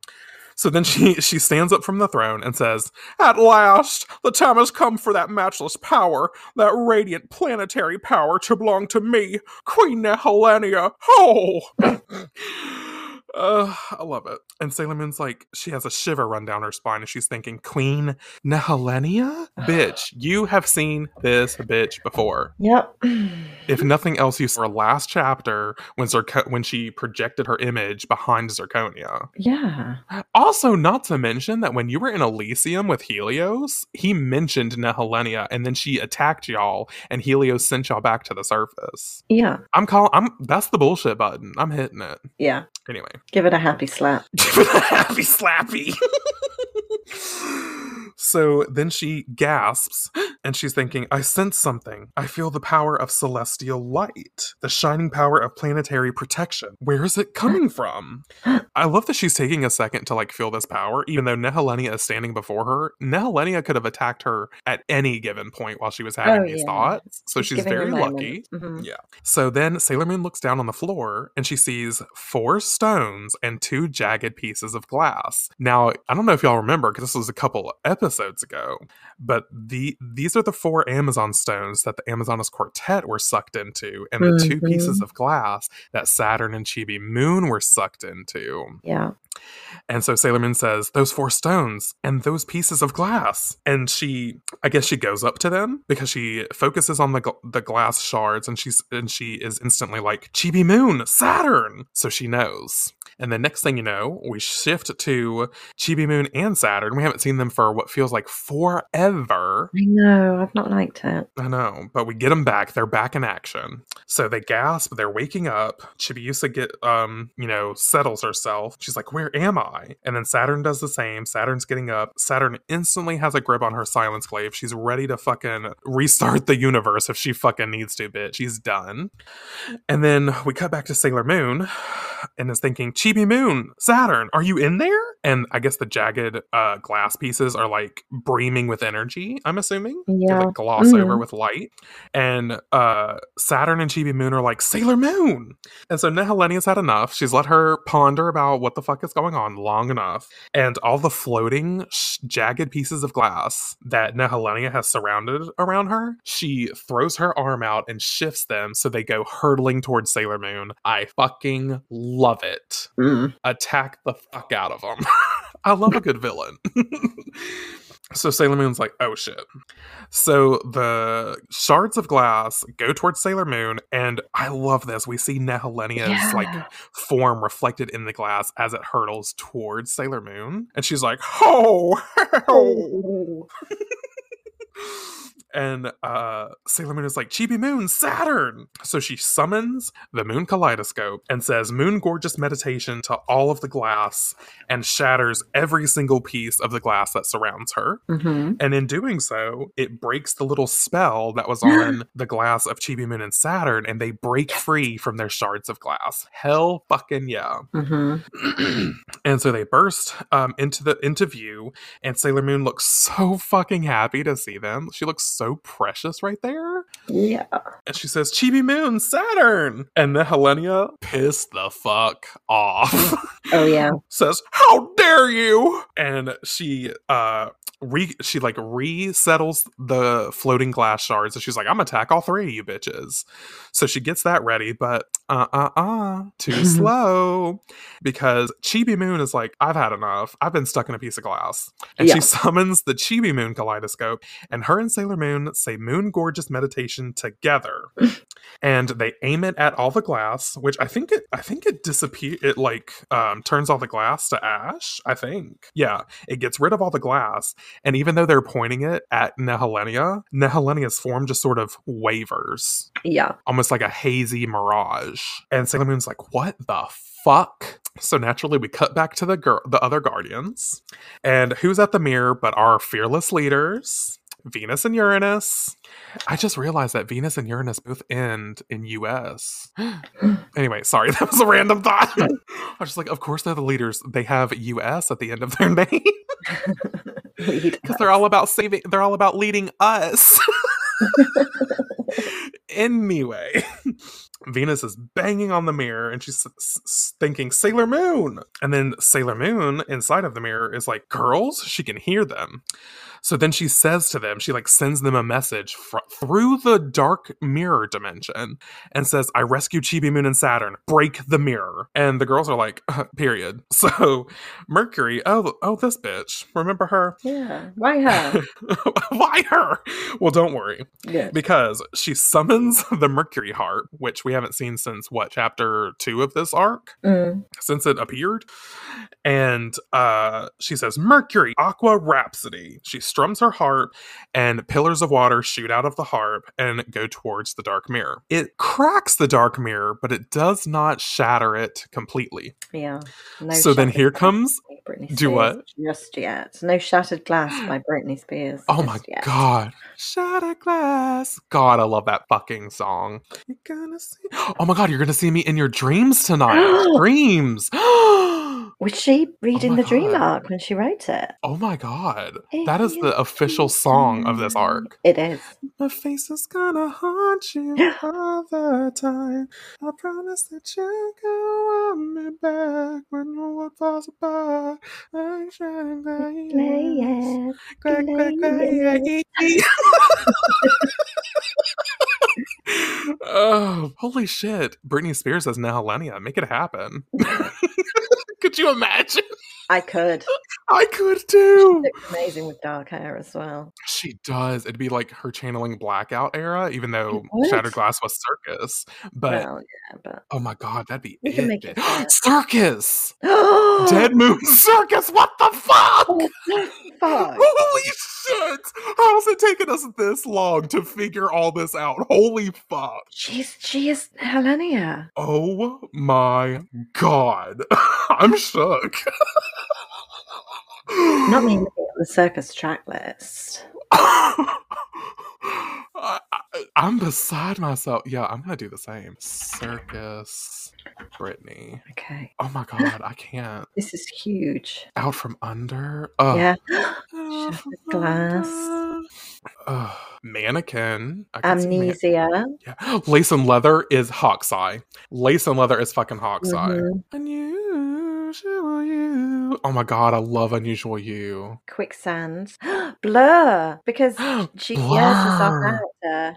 Speaker 1: So then she she stands up from the throne and says, "At last, the time has come for that matchless power, that radiant planetary power to belong to me, Queen Nehelenia." Oh, uh, I love it. And Sailor Moon's like, she has a shiver run down her spine, and she's thinking, "Queen Nehelenia, bitch, you have seen this bitch before."
Speaker 2: Yep.
Speaker 1: If nothing else, you saw her last chapter when Zirco- when she projected her image behind Zirconia.
Speaker 2: Yeah.
Speaker 1: Also, not to mention that when you were in Elysium with Helios, he mentioned Nehelenia, and then she attacked y'all, and Helios sent y'all back to the surface.
Speaker 2: Yeah.
Speaker 1: I'm calling. I'm that's the bullshit button. I'm hitting it
Speaker 2: Yeah.
Speaker 1: anyway.
Speaker 2: Give it a happy slap.
Speaker 1: Give it a happy slappy. so then she gasps and she's thinking, I sense something. I feel the power of celestial light, the shining power of planetary protection. Where is it coming from? I love that she's taking a second to like feel this power, even though Nehelenia is standing before her. Nehelenia could have attacked her at any given point while she was having
Speaker 2: Oh,
Speaker 1: these
Speaker 2: yeah.
Speaker 1: thoughts. So she's
Speaker 2: her
Speaker 1: very lucky.
Speaker 2: Mhm.
Speaker 1: Yeah. So then Sailor Moon looks down on the floor and she sees four stones and two jagged pieces of glass. Now, I don't know if y'all remember because this was a couple episodes ago, but the these are the four Amazon stones that the Amazonas quartet were sucked into and the two mm-hmm.
Speaker 2: pieces
Speaker 1: of glass that Saturn and Chibi Moon were sucked into.
Speaker 2: Yeah.
Speaker 1: And so Sailor Moon says, Those four stones and those pieces of glass. And she, I guess she goes up to them because she focuses on the, gl- the glass shards and she's, and she is instantly like, Chibi Moon, Saturn. So she knows. And the next thing you know, we shift to Chibi Moon and Saturn. We haven't seen them for what feels like forever.
Speaker 2: I know. I've not liked it.
Speaker 1: I know, but we get them back. They're back in action. So they gasp. They're waking up. Chibiusa get um, you know, settles herself. She's like, "Where am I?" And then Saturn does the same. Saturn's getting up. Saturn instantly has a grip on her silence glaive. She's ready to fucking restart the universe if she fucking needs to. Bitch, she's done. And then we cut back to Sailor Moon, and is thinking, "Chibi Moon, Saturn, are you in there?" And I guess the jagged uh, glass pieces are like breaming with energy. I'm assuming
Speaker 2: Yeah.
Speaker 1: like gloss
Speaker 2: Mhm.
Speaker 1: over with light. And uh Saturn and Chibi Moon are like, Sailor Moon. And so Nehelenia's had enough. She's let her ponder about what the fuck is going on long enough. And all the floating sh- jagged pieces of glass that Nehelenia has surrounded around her, she throws her arm out and shifts them so they go hurtling towards Sailor Moon. I fucking love it
Speaker 2: Mm.
Speaker 1: attack the fuck out of them. I love a good villain. so Sailor Moon's like, oh shit. So the shards of glass go towards Sailor Moon, and I love this. We see Nehelenia's
Speaker 2: Yeah.
Speaker 1: like form reflected in the glass as it hurtles towards Sailor Moon, and she's like, "Ho, ho."
Speaker 2: Oh.
Speaker 1: And uh, Sailor Moon is like, Chibi Moon, Saturn. So she summons the moon kaleidoscope and says, Moon gorgeous meditation to all of the glass and shatters every single piece of the glass that surrounds her.
Speaker 2: Mm-hmm.
Speaker 1: And in doing so, it breaks the little spell that was on the glass of Chibi Moon and Saturn, and they break free from their shards of glass. Hell fucking yeah.
Speaker 2: Mm-hmm.
Speaker 1: and so they burst um, into the into view, and Sailor Moon looks so fucking happy to see them. She looks so precious right there.
Speaker 2: Yeah.
Speaker 1: And she says, Chibi Moon, Saturn. And then Helenia, pissed the fuck off,
Speaker 2: Oh yeah.
Speaker 1: says, How dare you? And she uh re she like resettles the floating glass shards and she's like, I'm gonna attack all three of you bitches. So she gets that ready, but uh uh uh too slow. Because Chibi Moon is like, I've had enough. I've been stuck in a piece of glass. And
Speaker 2: Yeah.
Speaker 1: she summons the Chibi Moon kaleidoscope, and her and Sailor Moon say Moon Gorgeous meditation together. and they aim it at all the glass, which I think it I think it disappear it like um turns all the glass to ash, I think. Yeah, it gets rid of all the glass. And even though they're pointing it at Nehelenia, Nehelenia's form just sort of wavers,
Speaker 2: Yeah.
Speaker 1: almost like a hazy mirage. And Sailor Moon's like, "What the fuck?" So naturally, we cut back to the girl, the other guardians, and who's at the mirror but our fearless leaders, Venus and Uranus. I just realized that Venus and Uranus both end in US. anyway, sorry, that was a random thought. I was just like, of course they're the leaders. They have US at the end of their name because they're all about saving. They're all about leading us. anyway, Venus is banging on the mirror and she's s- s- thinking Sailor Moon. And then Sailor Moon inside of the mirror is like, girls, she can hear them. So then she says to them, she like sends them a message fr- through the dark mirror dimension and says, I rescued Chibi Moon and Saturn. Break the mirror. And the girls are like, period. So Mercury, oh, oh, this bitch. Remember her?
Speaker 2: Yeah. Why her?
Speaker 1: Why her? Well, don't worry
Speaker 2: Good.
Speaker 1: because she summons the Mercury Harp, which we haven't seen since what chapter two of this arc,
Speaker 2: Mm.
Speaker 1: since it appeared. And uh, she says, Mercury, Aqua Rhapsody. She strums her harp, and pillars of water shoot out of the harp and go towards the dark mirror. It cracks the dark mirror, but it does not shatter it completely.
Speaker 2: Yeah. No
Speaker 1: so then here comes.
Speaker 2: Britney
Speaker 1: Do what?
Speaker 2: Just yet. No shattered glass by Britney Spears.
Speaker 1: Oh my
Speaker 2: yet.
Speaker 1: god. Shattered glass. God, I love that fucking song. You're gonna see Oh my god, you're gonna see me in your dreams tonight. dreams. Oh oh
Speaker 2: Was she oh reading
Speaker 1: my
Speaker 2: the dream arc when she wrote it?
Speaker 1: Oh my god.
Speaker 2: If
Speaker 1: That is
Speaker 2: you
Speaker 1: the official song of this arc.
Speaker 2: It is.
Speaker 1: My face is gonna haunt you all the time. I promise that you'll go on me back when the world falls apart. I'm shining glass.
Speaker 2: Glad,
Speaker 1: Glad, glad,
Speaker 2: glad.
Speaker 1: glad. oh, holy shit. Britney Spears is now Nehelenia. Make it happen. could you imagine?
Speaker 2: I could.
Speaker 1: I could too.
Speaker 2: Looks amazing with dark hair as well.
Speaker 1: She does. It'd be like her channeling blackout era, even though. Shattered Glass was circus. But
Speaker 2: well, yeah, but
Speaker 1: oh my god, that'd be
Speaker 2: We
Speaker 1: it.
Speaker 2: can make it
Speaker 1: circus! Dead Moon Circus! What the fuck?
Speaker 2: Fuck.
Speaker 1: Holy shit! How's it taken us this long to figure all this out? Holy fuck!
Speaker 2: She's she is Helenia.
Speaker 1: Oh my god. I'm shook.
Speaker 2: Not me looking at the circus track list.
Speaker 1: I, I'm beside myself. Yeah, I'm gonna do the same. Circus, Britney.
Speaker 2: Okay.
Speaker 1: Oh my god, I can't.
Speaker 2: This is huge.
Speaker 1: Out from under. Ugh.
Speaker 2: Yeah. Shattered glass.
Speaker 1: Ugh. Mannequin. Can man-
Speaker 2: Amnesia.
Speaker 1: yeah. Lace and leather is Hawk's Eye. Lace and leather is fucking Hawk's Eye.
Speaker 2: Mhm.
Speaker 1: Unusual you. Oh my god, I love unusual you.
Speaker 2: Quicksand. Blur. Because she yes is our
Speaker 1: Blur.
Speaker 2: character.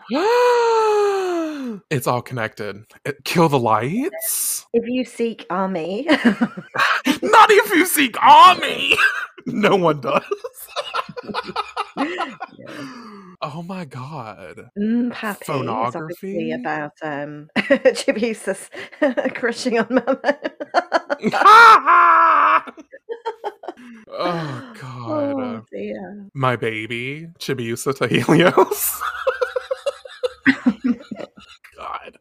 Speaker 1: it's all connected. It- kill the lights.
Speaker 2: If you seek army.
Speaker 1: Not if you seek army. no one does. Oh my god.
Speaker 2: Mm,
Speaker 1: Phonography?
Speaker 2: about um Chibiusa's crushing on Mama.
Speaker 1: oh god.
Speaker 2: oh uh, dear.
Speaker 1: my baby, Chibiusa to Helios. God.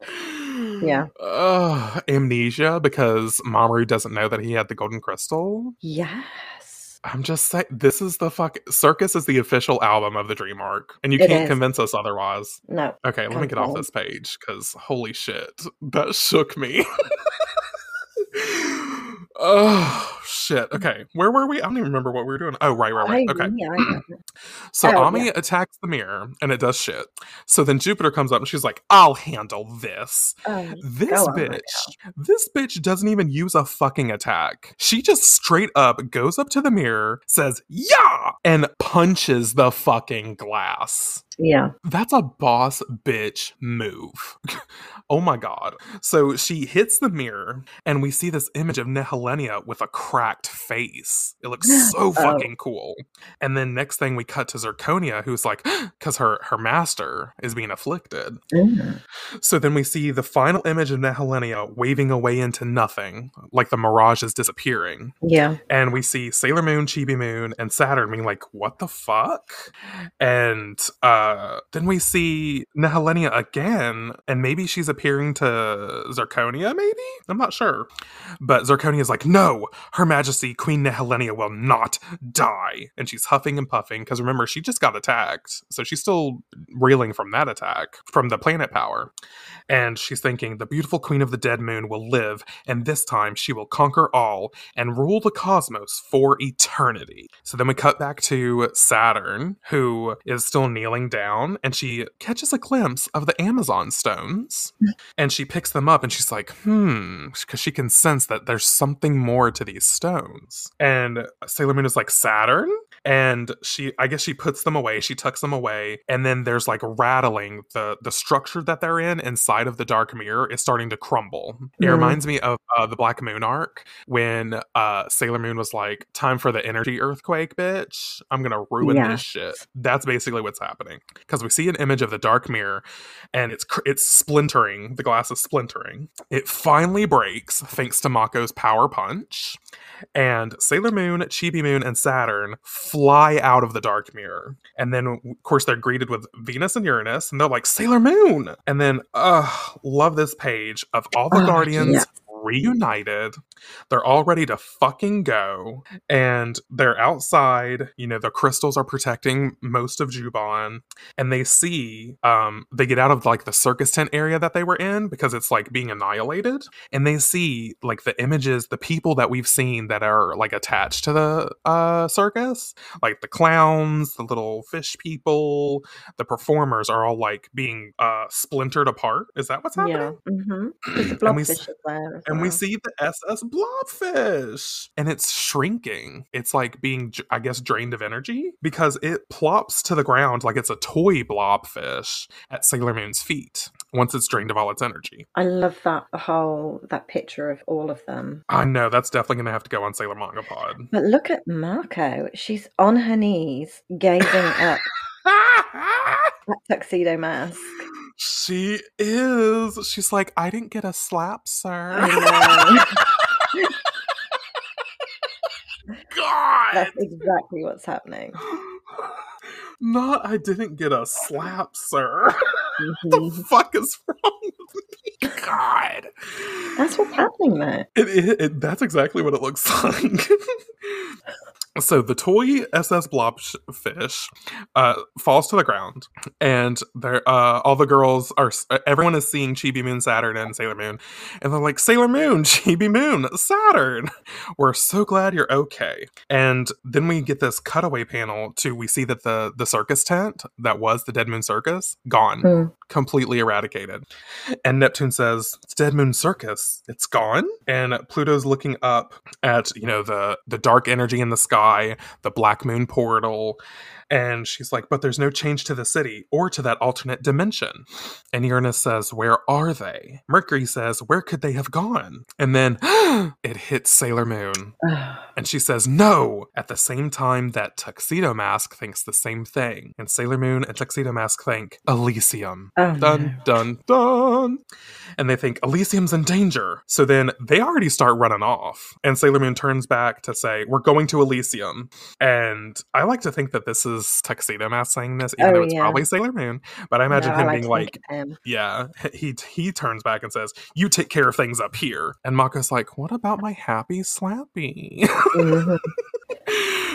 Speaker 2: Yeah.
Speaker 1: Ugh, amnesia because Mamoru doesn't know that he had the golden crystal.
Speaker 2: Yes.
Speaker 1: I'm just saying, this is the fuck. Circus is the official album of the Dream Arc, and you
Speaker 2: It
Speaker 1: can't
Speaker 2: is.
Speaker 1: convince us otherwise.
Speaker 2: No.
Speaker 1: Okay, let me get off this page because holy shit, that shook me. oh shit. Okay, where were we? I don't even remember what we were doing. Oh, right, right, right. Okay.
Speaker 2: yeah,
Speaker 1: So
Speaker 2: Oh,
Speaker 1: Ami attacks the mirror and it does shit. So then Jupiter comes up and she's like, I'll handle this.
Speaker 2: Oh,
Speaker 1: This bitch, this bitch doesn't even use a fucking attack. She just straight up goes up to the mirror, says, Yeah, and punches the fucking glass.
Speaker 2: yeah.
Speaker 1: That's a boss bitch move. oh my god. So she hits the mirror and we see this image of Nehelenia with a cracked face. It looks so
Speaker 2: Oh.
Speaker 1: fucking cool. And then next thing we cut to Zirconia who's like cuz her her master is being afflicted.
Speaker 2: Mm.
Speaker 1: So then we see the final image of Nehelenia waving away into nothing, like the mirage is disappearing.
Speaker 2: Yeah.
Speaker 1: And we see Sailor Moon, Chibi Moon, and Saturn being like, what the fuck? And uh, then we see Nehelenia again, and maybe she's appearing to Zirconia, maybe? I'm not sure. But Zirconia is like, no, Her Majesty, Queen Nehelenia will not die. And she's huffing and puffing, because remember, she just got attacked. So she's still reeling from that attack, from the planet power. And she's thinking, the beautiful Queen of the Dead Moon will live, and this time she will conquer all and rule the cosmos for eternity. So then we cut back to Saturn, who is still kneeling down, and she catches a glimpse of the Amazon stones. And she picks them up and she's like, hmm, because she can sense that there's something more to these stones. And Sailor Moon is like, Saturn? And she, I guess she puts them away, she tucks them away, and then there's like rattling. The, the structure that they're in inside of the dark mirror is starting to crumble. It
Speaker 2: Mm.
Speaker 1: reminds me of uh, the Black Moon arc when uh, Sailor Moon was like, "Time for the energy earthquake, bitch! I'm gonna ruin
Speaker 2: Yeah.
Speaker 1: this shit." That's basically what's happening because we see an image of the dark mirror, and it's cr- it's splintering. The glass is splintering. It finally breaks thanks to Mako's power punch, and Sailor Moon, Chibi Moon, and Saturn fly out of the dark mirror. And then, of course, they're greeted with Venus and Uranus, and they're like, Sailor Moon! And then, uh, love this page of all the
Speaker 2: Oh,
Speaker 1: Guardians
Speaker 2: yeah.
Speaker 1: Reunited. They're all ready to fucking go. And they're outside. You know, the crystals are protecting most of Juban. And they see, um, they get out of like the circus tent area that they were in because it's like being annihilated and they see like the images the people that we've seen that are like attached to the uh circus like the clowns the little fish people the performers are all like being uh splintered apart is that what's happening?
Speaker 2: Yeah. Mm-hmm.
Speaker 1: And we s-
Speaker 2: blobfish is there. as
Speaker 1: and we see the SS blobfish, and it's shrinking. It's like being, I guess, drained of energy because it plops to the ground like it's a toy blobfish at Sailor Moon's feet once it's drained of all its energy.
Speaker 2: I love that whole that picture of all of them.
Speaker 1: I know that's definitely going to have to go on Sailor Manga Pod.
Speaker 2: But look at Mako. She's on her knees, gazing up that tuxedo mask.
Speaker 1: She is. She's like, I didn't get a slap, sir. God.
Speaker 2: That's exactly what's happening.
Speaker 1: Not, I didn't get a slap, sir. the
Speaker 2: Mhm.
Speaker 1: fuck is wrong with me? God.
Speaker 2: That's what's happening there.
Speaker 1: It, it, it- that's exactly what it looks like. So the toy SS blobfish uh, falls to the ground, and they're uh, all the girls are. Everyone is seeing Chibi Moon, Saturn, and Sailor Moon, and they're like, "Sailor Moon, Chibi Moon, Saturn, we're so glad you're okay." And then we get this cutaway panel to we see that the the circus tent that was the Dead Moon Circus gone,
Speaker 2: Mm.
Speaker 1: completely eradicated. And Neptune says, "It's Dead Moon Circus. It's gone." And Pluto's looking up at you know the the dark energy in the sky, the black moon portal, and she's like, "But there's no change to the city or to that alternate dimension." And Uranus says, "Where are they?" Mercury says, "Where could they have gone?" And then it hits Sailor Moon, and she says, "No!" At the same time that Tuxedo Mask thinks the same thing, and Sailor Moon and Tuxedo Mask think Elysium.
Speaker 2: Oh,
Speaker 1: Dun
Speaker 2: no.
Speaker 1: dun dun. And they think Elysium's in danger. So then they already start running off. And Sailor Moon turns back to say, We're going to Elysium. And I like to think that this is Tuxedo Mask saying this, even
Speaker 2: Oh,
Speaker 1: though it's
Speaker 2: yeah.
Speaker 1: probably Sailor Moon. But I
Speaker 2: No,
Speaker 1: imagine
Speaker 2: I
Speaker 1: him
Speaker 2: like
Speaker 1: being like,
Speaker 2: him.
Speaker 1: yeah, he he turns back and says, "You take care of things up here." And Mako's like, "What about my happy slappy?"
Speaker 2: Mhm.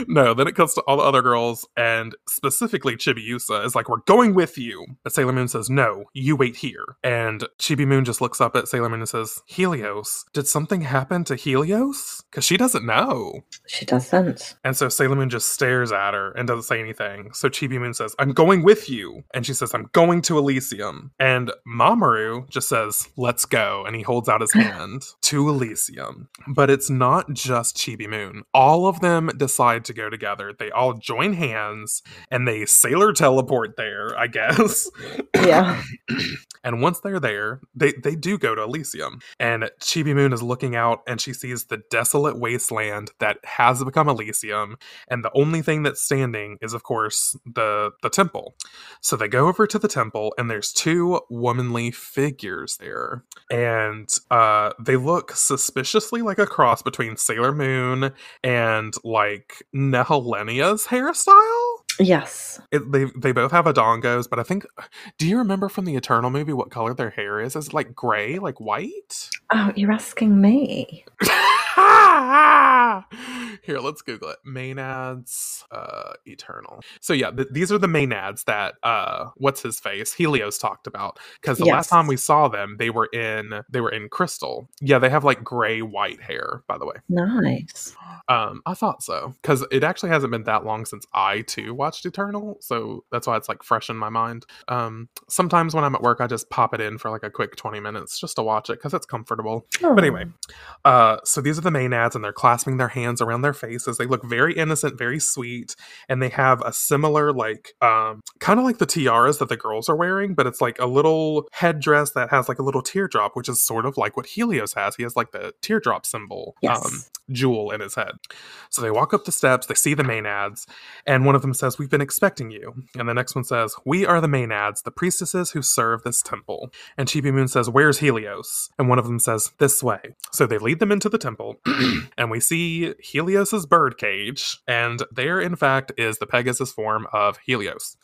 Speaker 1: no, then it cuts to all the other girls, and specifically Chibiusa is like, "We're going with you." But Sailor Moon says, "No, you wait here." And Chibi Moon just looks up at Sailor Moon and says, "Helios, did something happen to Helios?" Because she doesn't know.
Speaker 2: She doesn't.
Speaker 1: And so Sailor Moon just stares at her and doesn't say anything. So Chibi Moon says, I'm going with you. And she says, I'm going to Elysium. And Mamoru just says, Let's go. And he holds out his hand to Elysium. But it's not just Chibi Moon. All of them decide to go together. They all join hands and they sailor teleport there, I guess.
Speaker 2: Yeah.
Speaker 1: And once they're there, they, they do go to Elysium. And Chibi Moon is looking out and she sees the desolate wasteland that has become Elysium. And the only thing that's standing is, of course, the, the temple. So they go over to the temple and there's two womanly figures there. And uh, they look suspiciously like a cross between Sailor Moon and like Nehelenia's hairstyle.
Speaker 2: Yes.
Speaker 1: It, they they both have odangos, but I think. Do you remember from the Eternal movie what color their hair is? Is it like gray, like white?
Speaker 2: Oh, you're asking me.
Speaker 1: Here, let's Google it. Maenads, uh, Eternal. So yeah, th- these are the Maenads that uh, what's his face Helios talked about. Because the last time we saw them, they were in they were in Crystal. Yeah, they have like gray white hair. By the way,
Speaker 2: Nice.
Speaker 1: um, I thought so because it actually hasn't been that long since I too watched Eternal, so that's why it's like fresh in my mind. Um, sometimes when I'm at work, I just pop it in for like a quick twenty minutes just to watch it because it's comfortable. But anyway, uh, so these are the Maenads, and they're clasping their hands around their faces. They look very innocent, very sweet, and they have a similar, like, um, kind of like the tiaras that the girls are wearing, but it's like a little headdress that has like a little teardrop, which is sort of like what Helios has. He has like the teardrop symbol.
Speaker 2: Yes.
Speaker 1: Um, jewel in his head. So they walk up the steps, they see the Maenads, and one of them says, We've been expecting you. And the next one says, We are the Maenads, the priestesses who serve this temple. And Chibi Moon says, Where's Helios? And one of them says, This way. So they lead them into the temple, and we see Helios's bird cage, and there, in fact, is the Pegasus form of Helios.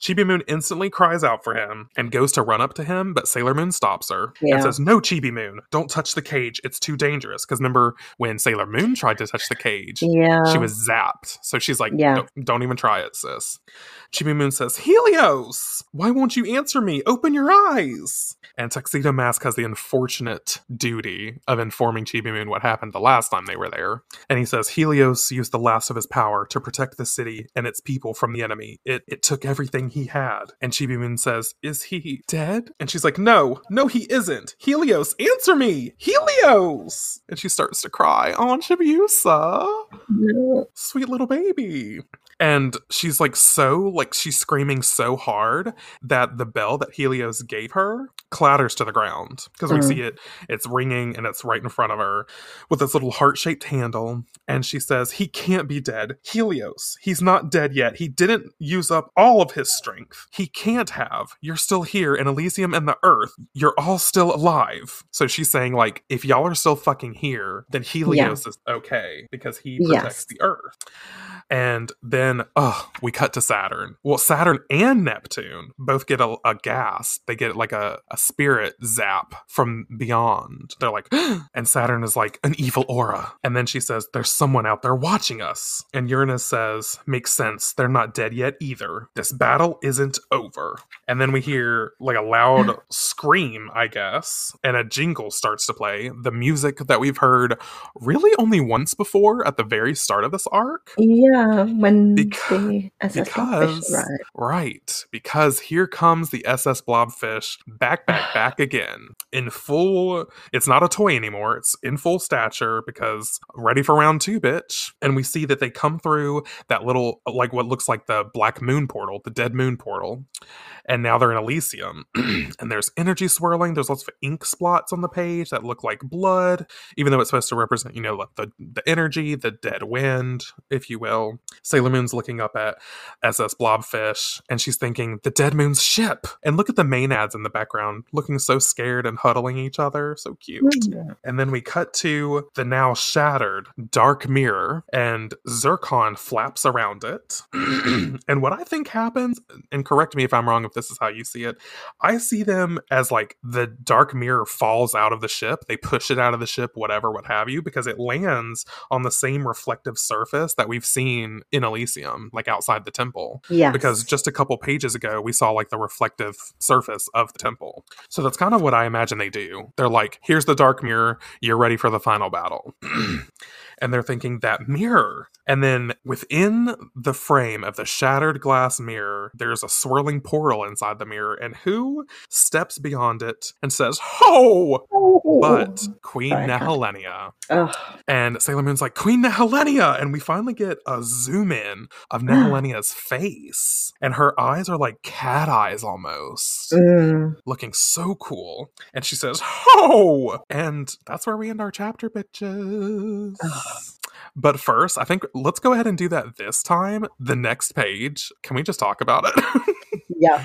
Speaker 1: Chibi Moon instantly cries out for him and goes to run up to him, but Sailor Moon stops her
Speaker 2: Yeah.
Speaker 1: and says, No, Chibi Moon, don't touch the cage. It's too dangerous. Because remember when Sailor Moon tried to touch the cage,
Speaker 2: Yeah.
Speaker 1: she was zapped. So she's like,
Speaker 2: Yeah.
Speaker 1: don't, don't even try it, sis. Chibi Moon says, Helios, why won't you answer me? Open your eyes. And Tuxedo Mask has the unfortunate duty of informing Chibi Moon what happened the last time they were there. And he says, Helios used the last of his power to protect the city and its people from the enemy. It, it took everything he had. And Chibi Moon says, Is he dead? And she's like, No, no, he isn't. Helios, answer me. Helios. And she starts to cry. Oh, Chibiusa sweet little baby. And she's like so like she's screaming so hard that the bell that Helios gave her clatters to the ground because we
Speaker 2: Mm.
Speaker 1: see it it's ringing and it's right in front of her with this little heart-shaped handle and she says he can't be dead Helios he's not dead yet he didn't use up all of his strength he can't have you're still here in Elysium and the earth you're all still alive so she's saying like if y'all are still fucking here then Helios is okay because he protects
Speaker 2: Yes.
Speaker 1: the earth and then, oh, we cut to Saturn. Well, Saturn and Neptune both get a, a gas. They get like a, a spirit zap from beyond. They're like, and Saturn is like an evil aura. And then she says, There's someone out there watching us. And Uranus says, Makes sense. They're not dead yet either. This battle isn't over. And then we hear like a loud scream, I guess, and a jingle starts to play. The music that we've heard really only once before at the very start of this arc.
Speaker 2: Yeah, when
Speaker 1: Beca-
Speaker 2: the SS
Speaker 1: because
Speaker 2: arrived.
Speaker 1: right because here comes the ss blobfish back back back again in full it's not a toy anymore it's in full stature because ready for round two bitch and we see that they come through that little like what looks like the black moon portal the dead moon portal and now they're in elysium and there's energy swirling there's lots of ink splots on the page that look like blood even though it's supposed to represent you know like the the energy, the dead wind, if you will. Sailor Moon's looking up at SS Blobfish, and she's thinking, "The Dead Moon's ship." And look at the Maenads in the background, looking so scared and huddling each other, so cute.
Speaker 2: Mm.
Speaker 1: And then we cut to the now shattered dark mirror, and Zircon flaps around it. and what I think happens, and correct me if I'm wrong if this is how you see it, I see them as like the dark mirror falls out of the ship. They push it out of the ship, whatever, what have you, because it lands on the same reflective surface that we've seen in Elysium, like outside the temple.
Speaker 2: Yes.
Speaker 1: Because just a couple pages ago, we saw like the reflective surface of the temple. So that's kind of what I imagine they do. They're like, here's the dark mirror, you're ready for the final battle. and they're thinking that mirror. And then within the frame of the shattered glass mirror, there's a swirling portal inside the mirror. And who steps beyond it and says, Ho! But Queen
Speaker 2: Sorry.
Speaker 1: Nehelenia.
Speaker 2: Ugh.
Speaker 1: And Sailor Moon's like, Queen Nehelenia! And we finally get a zoom in of Nehelenia's face. And her eyes are like cat eyes almost,
Speaker 2: Mm.
Speaker 1: looking so cool. And she says, Ho! And that's where we end our chapter, bitches. But first, I think let's go ahead and do that this time. The next page. Can we just talk about it?
Speaker 2: Yeah.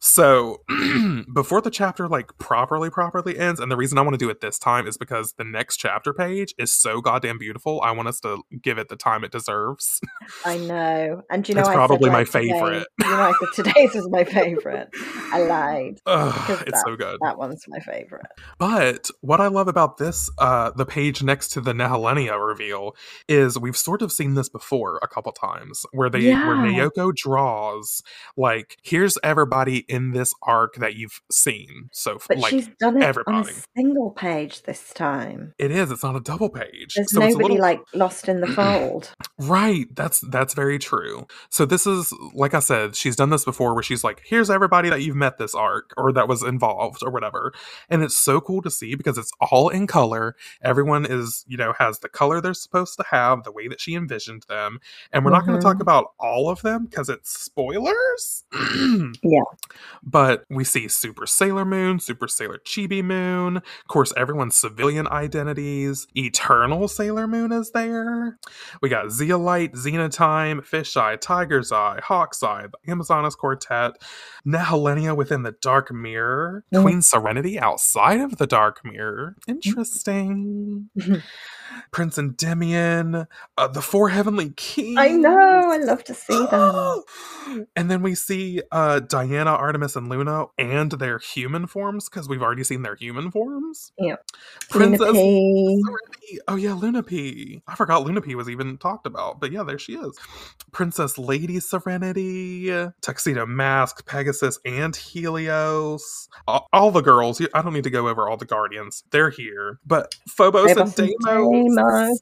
Speaker 1: So before the chapter like properly properly ends, and the reason I want to do it this time is because the next chapter page is so goddamn beautiful. I want us to give it the time it deserves.
Speaker 2: I know. And you know,
Speaker 1: It's probably my
Speaker 2: like, today-
Speaker 1: favorite.
Speaker 2: You know, I said today's is my favorite. I lied.
Speaker 1: Ugh, it's so good.
Speaker 2: That one's my favorite.
Speaker 1: But what I love about this, uh, the page next to the Nehelenia reveal, is we've sort of seen this before a couple times, where they where
Speaker 2: Yeah.
Speaker 1: Naoko draws like, here's everybody in this arc that you've seen. So
Speaker 2: But
Speaker 1: like
Speaker 2: she's done it on a single page this time.
Speaker 1: it is, it's not a double page.
Speaker 2: There's
Speaker 1: so it's a
Speaker 2: nobody
Speaker 1: little
Speaker 2: like lost in the fold.
Speaker 1: Right. That's that's very true. So this is like I said, she's done this before where she's like, here's everybody that you've met this arc or that was involved or whatever. And it's so cool to see because it's all in color. Everyone is, you know, has the color they're supposed to have, the way that she envisioned them. And we're not going to talk
Speaker 2: mm-hmm.
Speaker 1: about all of them because it's spoilers.
Speaker 2: Yeah.
Speaker 1: But we see Super Sailor Moon, Super Sailor Chibi Moon, of course, everyone's civilian identities. Eternal Sailor Moon is there. We got Zeolite, Xenotime, Fisheye, Tiger's Eye, Hawk's Eye, the Amazonas Quartet, Nehelenia within the Dark Mirror,
Speaker 2: Mm.
Speaker 1: Queen Serenity outside of the Dark Mirror. Interesting.
Speaker 2: Mhm.
Speaker 1: Prince Endymion, uh, the Four Heavenly Kings.
Speaker 2: I know. I love to see them.
Speaker 1: and then we see uh, Diana, Artemis, and Luna and their human forms because we've already seen their human forms.
Speaker 2: Yeah.
Speaker 1: Princess Oh yeah, Luna P. I forgot Luna P was even talked about, but yeah, there she is. Princess Lady Serenity, Tuxedo Mask, Pegasus, and Helios. All, all the girls. I don't need to go over all the guardians. They're here, but Phobos, and
Speaker 2: Phobos and
Speaker 1: Deimos
Speaker 2: Deimos.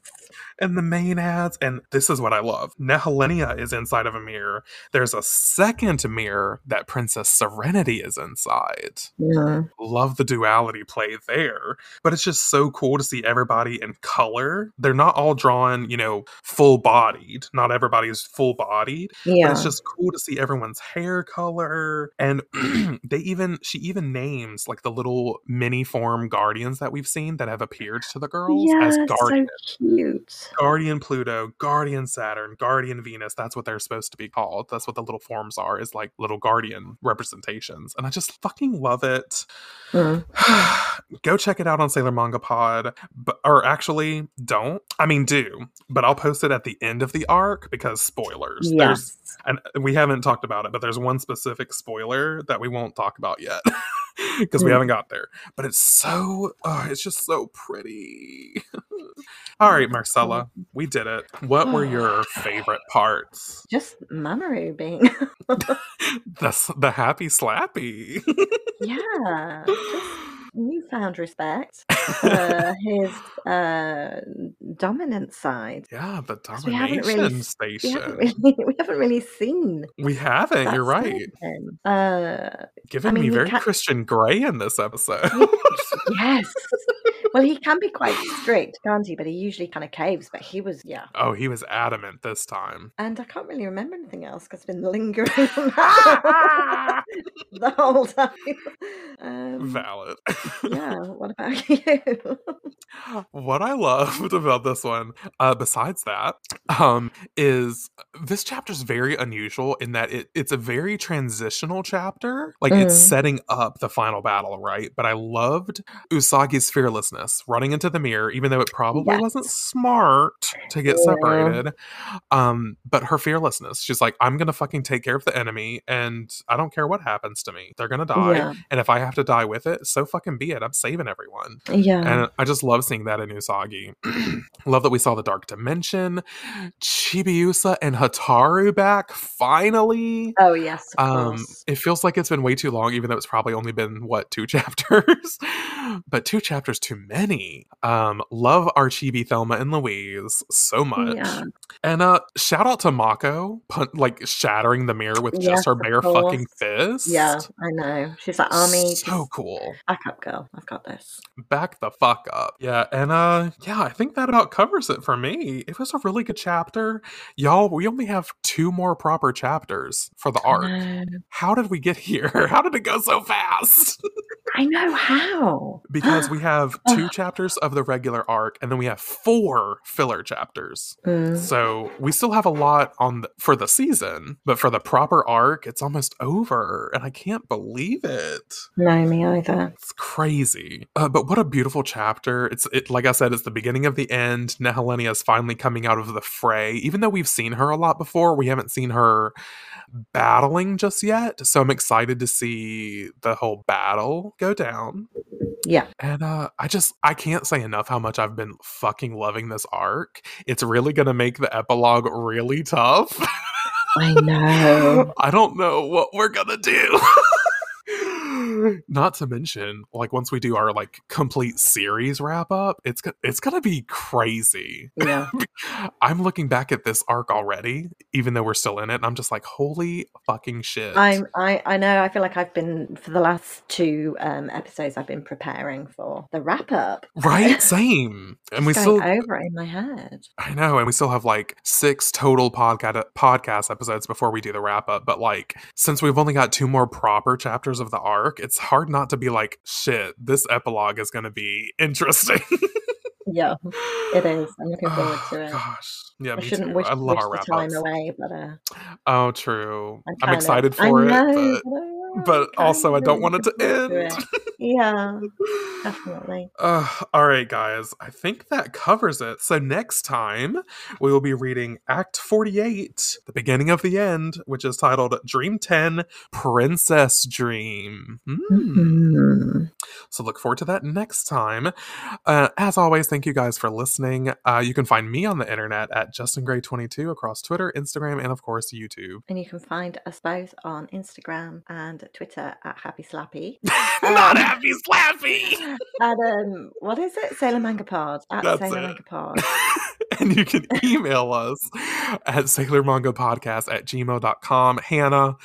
Speaker 1: And the Maenads. And this is what I love. Nehelenia is inside of a mirror. There's a second mirror that Princess Serenity is inside.
Speaker 2: Yeah.
Speaker 1: Love the duality play there. But it's just so cool to see everybody in color. They're not all drawn, you know, full bodied. Not everybody's full bodied. But it's just cool to see everyone's hair color. And they even, she even names like the little mini form guardians that we've seen that have appeared to the girls as guardians.
Speaker 2: so cute.
Speaker 1: Guardian Pluto, Guardian Saturn, Guardian Venus. That's what they're supposed to be called. That's what the little forms are, is like little guardian representations. And I just fucking love it.
Speaker 2: Mm.
Speaker 1: Go check it out on Sailor Manga Pod. But or actually don't. I mean do, but I'll post it at the end of the arc because spoilers. There's
Speaker 2: Yes.
Speaker 1: and we haven't talked about it, but there's one specific spoiler that we won't talk about yet. Because we
Speaker 2: Mm.
Speaker 1: haven't got there. But it's so oh, it's just so pretty. All right, Marcella, we did it. What were your favorite parts?
Speaker 2: Just Mamoru being.
Speaker 1: The the happy slappy.
Speaker 2: yeah. Just newfound respect for his uh, dominant side.
Speaker 1: yeah, the
Speaker 2: 'Cause we haven't
Speaker 1: domination
Speaker 2: really- We
Speaker 1: station.
Speaker 2: haven't really, we haven't really seen.
Speaker 1: We haven't. You're right.
Speaker 2: Uh,
Speaker 1: Giving
Speaker 2: mean,
Speaker 1: me very Christian Grey in this episode.
Speaker 2: yes. Well, he can be quite strict, can't he? But he usually kind of caves. But he was, yeah.
Speaker 1: oh, he was adamant this time.
Speaker 2: And I can't really remember anything else because I've been lingering the whole time. Um,
Speaker 1: Valid.
Speaker 2: yeah. What about you?
Speaker 1: what I loved about this one, uh, besides that, um, is this chapter's very unusual in that it, it's a very transitional chapter. Like it's
Speaker 2: Mm.
Speaker 1: setting up the final battle, right? But I loved Usagi's fearlessness, running into the mirror, even though it probably wasn't smart to get
Speaker 2: Yeah.
Speaker 1: separated. Um, but her fearlessness, she's like, I'm gonna fucking take care of the enemy, and I don't care what happens to me. They're gonna die,
Speaker 2: Yeah.
Speaker 1: and if I have to die with it, so fucking be it. I'm saving everyone.
Speaker 2: Yeah.
Speaker 1: And I just love seeing that in Usagi. love that we saw the Dark Dimension, Chibiusa and Hotaru back finally.
Speaker 2: oh yes,
Speaker 1: Um,
Speaker 2: course.
Speaker 1: it feels like it's been way too long, even though it's probably only been what two chapters, but two chapters too many. Um, love our Chibi Thelma and Louise so much,
Speaker 2: Yeah.
Speaker 1: and uh, shout out to Mako, pun- like shattering the mirror with
Speaker 2: Yes,
Speaker 1: just her bare fucking
Speaker 2: course.
Speaker 1: fist.
Speaker 2: Yeah, I know. She's like, Army,
Speaker 1: so cool.
Speaker 2: back up, girl. I've got this.
Speaker 1: back the fuck up. Yeah, and uh yeah, I think that about covers it for me. It was a really good chapter. Y'all, we only have two more proper chapters for the arc. How did we get here? How did it go so fast?
Speaker 2: I know how.
Speaker 1: because we have two chapters of the regular arc and then we have four filler chapters.
Speaker 2: Mm,
Speaker 1: So we still have a lot on the, for the season, but for the proper arc, it's almost over and I can't believe it.
Speaker 2: no, me either.
Speaker 1: It's crazy. Uh, but what a beautiful chapter. It's it like I said, it's the beginning of the end. Nehelenia is finally coming out of the fray. Even though we've seen her a lot before, we haven't seen her battling just yet. So I'm excited to see the whole battle go down.
Speaker 2: Yeah.
Speaker 1: And uh I just I can't say enough how much I've been fucking loving this arc. It's really gonna make the epilogue really tough.
Speaker 2: I know.
Speaker 1: I don't know what we're gonna do. Not to mention, like once we do our like complete series wrap up, it's it's gonna be crazy.
Speaker 2: Yeah.
Speaker 1: I'm looking back at this arc already, even though we're still in it, and I'm just like, holy fucking shit!
Speaker 2: I'm I, I know I feel like I've been for the last two um episodes I've been preparing for the wrap up.
Speaker 1: right, same. And we still,
Speaker 2: over it in my head.
Speaker 1: I know, and we still have like six total podcast podcast episodes before we do the wrap up. But like, since we've only got two more proper chapters of the arc, it's hard not to be like, shit, this epilogue is going to be interesting.
Speaker 2: Yeah, it is. I'm looking forward
Speaker 1: Oh,
Speaker 2: to it.
Speaker 1: Gosh, yeah,
Speaker 2: I shouldn't
Speaker 1: too.
Speaker 2: wish,
Speaker 1: I love
Speaker 2: wish
Speaker 1: our wrap
Speaker 2: time away, but uh,
Speaker 1: Oh, true.
Speaker 2: I'm,
Speaker 1: I'm
Speaker 2: kind of-
Speaker 1: excited
Speaker 2: I
Speaker 1: for it,
Speaker 2: know,
Speaker 1: but
Speaker 2: but,
Speaker 1: also I don't want it to end.
Speaker 2: Yeah, definitely.
Speaker 1: Uh, all right, guys. I think that covers it. So next time we will be reading Act 48, the beginning of the end, which is titled Dream 10 Princess Dream.
Speaker 2: Mm.
Speaker 1: So look forward to that next time. Uh, as always, thank you guys for listening. Uh, you can find me on the internet at Justin Gray 22 across Twitter, Instagram, and of course YouTube.
Speaker 2: And you can find us both on Instagram and Twitter at Happy Slappy.
Speaker 1: Not
Speaker 2: Um,
Speaker 1: happy slappy.
Speaker 2: And um, what is it? Sailor Manga Pod at
Speaker 1: That's
Speaker 2: Sailor
Speaker 1: it.
Speaker 2: Manga Pod.
Speaker 1: and you can email us at sailormangapodcast at gmail.com. Hannah,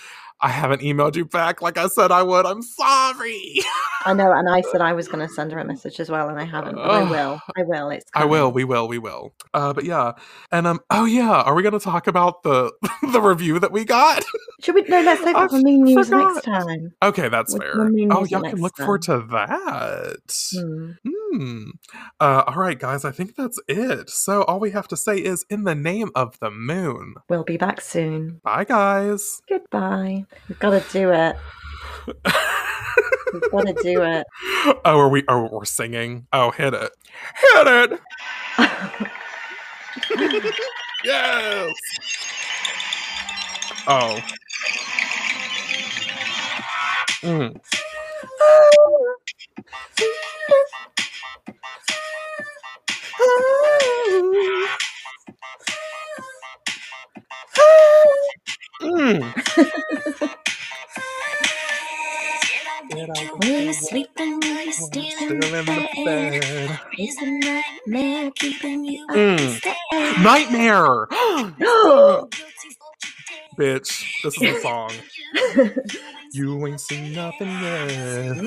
Speaker 1: I haven't emailed you back like I said I would. I'm sorry.
Speaker 2: I know, and I said I was going to send her a message as well, and I haven't. But I will. I will. It's.
Speaker 1: I will, we will, we will. Uh, but yeah. And um oh yeah, are we gonna talk about the the review that we got?
Speaker 2: Should we? No, let's save that for mean news
Speaker 1: forgot.
Speaker 2: next time.
Speaker 1: Okay, that's fair. Oh, y'all can look forward to that.
Speaker 2: Hmm.
Speaker 1: Hmm. Uh, all right, guys, I think that's it. So all we have to say is in the name of the moon.
Speaker 2: We'll be back soon.
Speaker 1: Bye guys.
Speaker 2: Goodbye. We've got to do it. We've got to do it.
Speaker 1: oh, are we? Oh, we're singing. Oh, hit it! Hit it! yes. Oh. Mm. Mm.
Speaker 3: When you're sleeping, when you're still in the bed, is a nightmare keeping you
Speaker 1: Mm. Nightmare, bitch. This is the song. You ain't seen nothing yet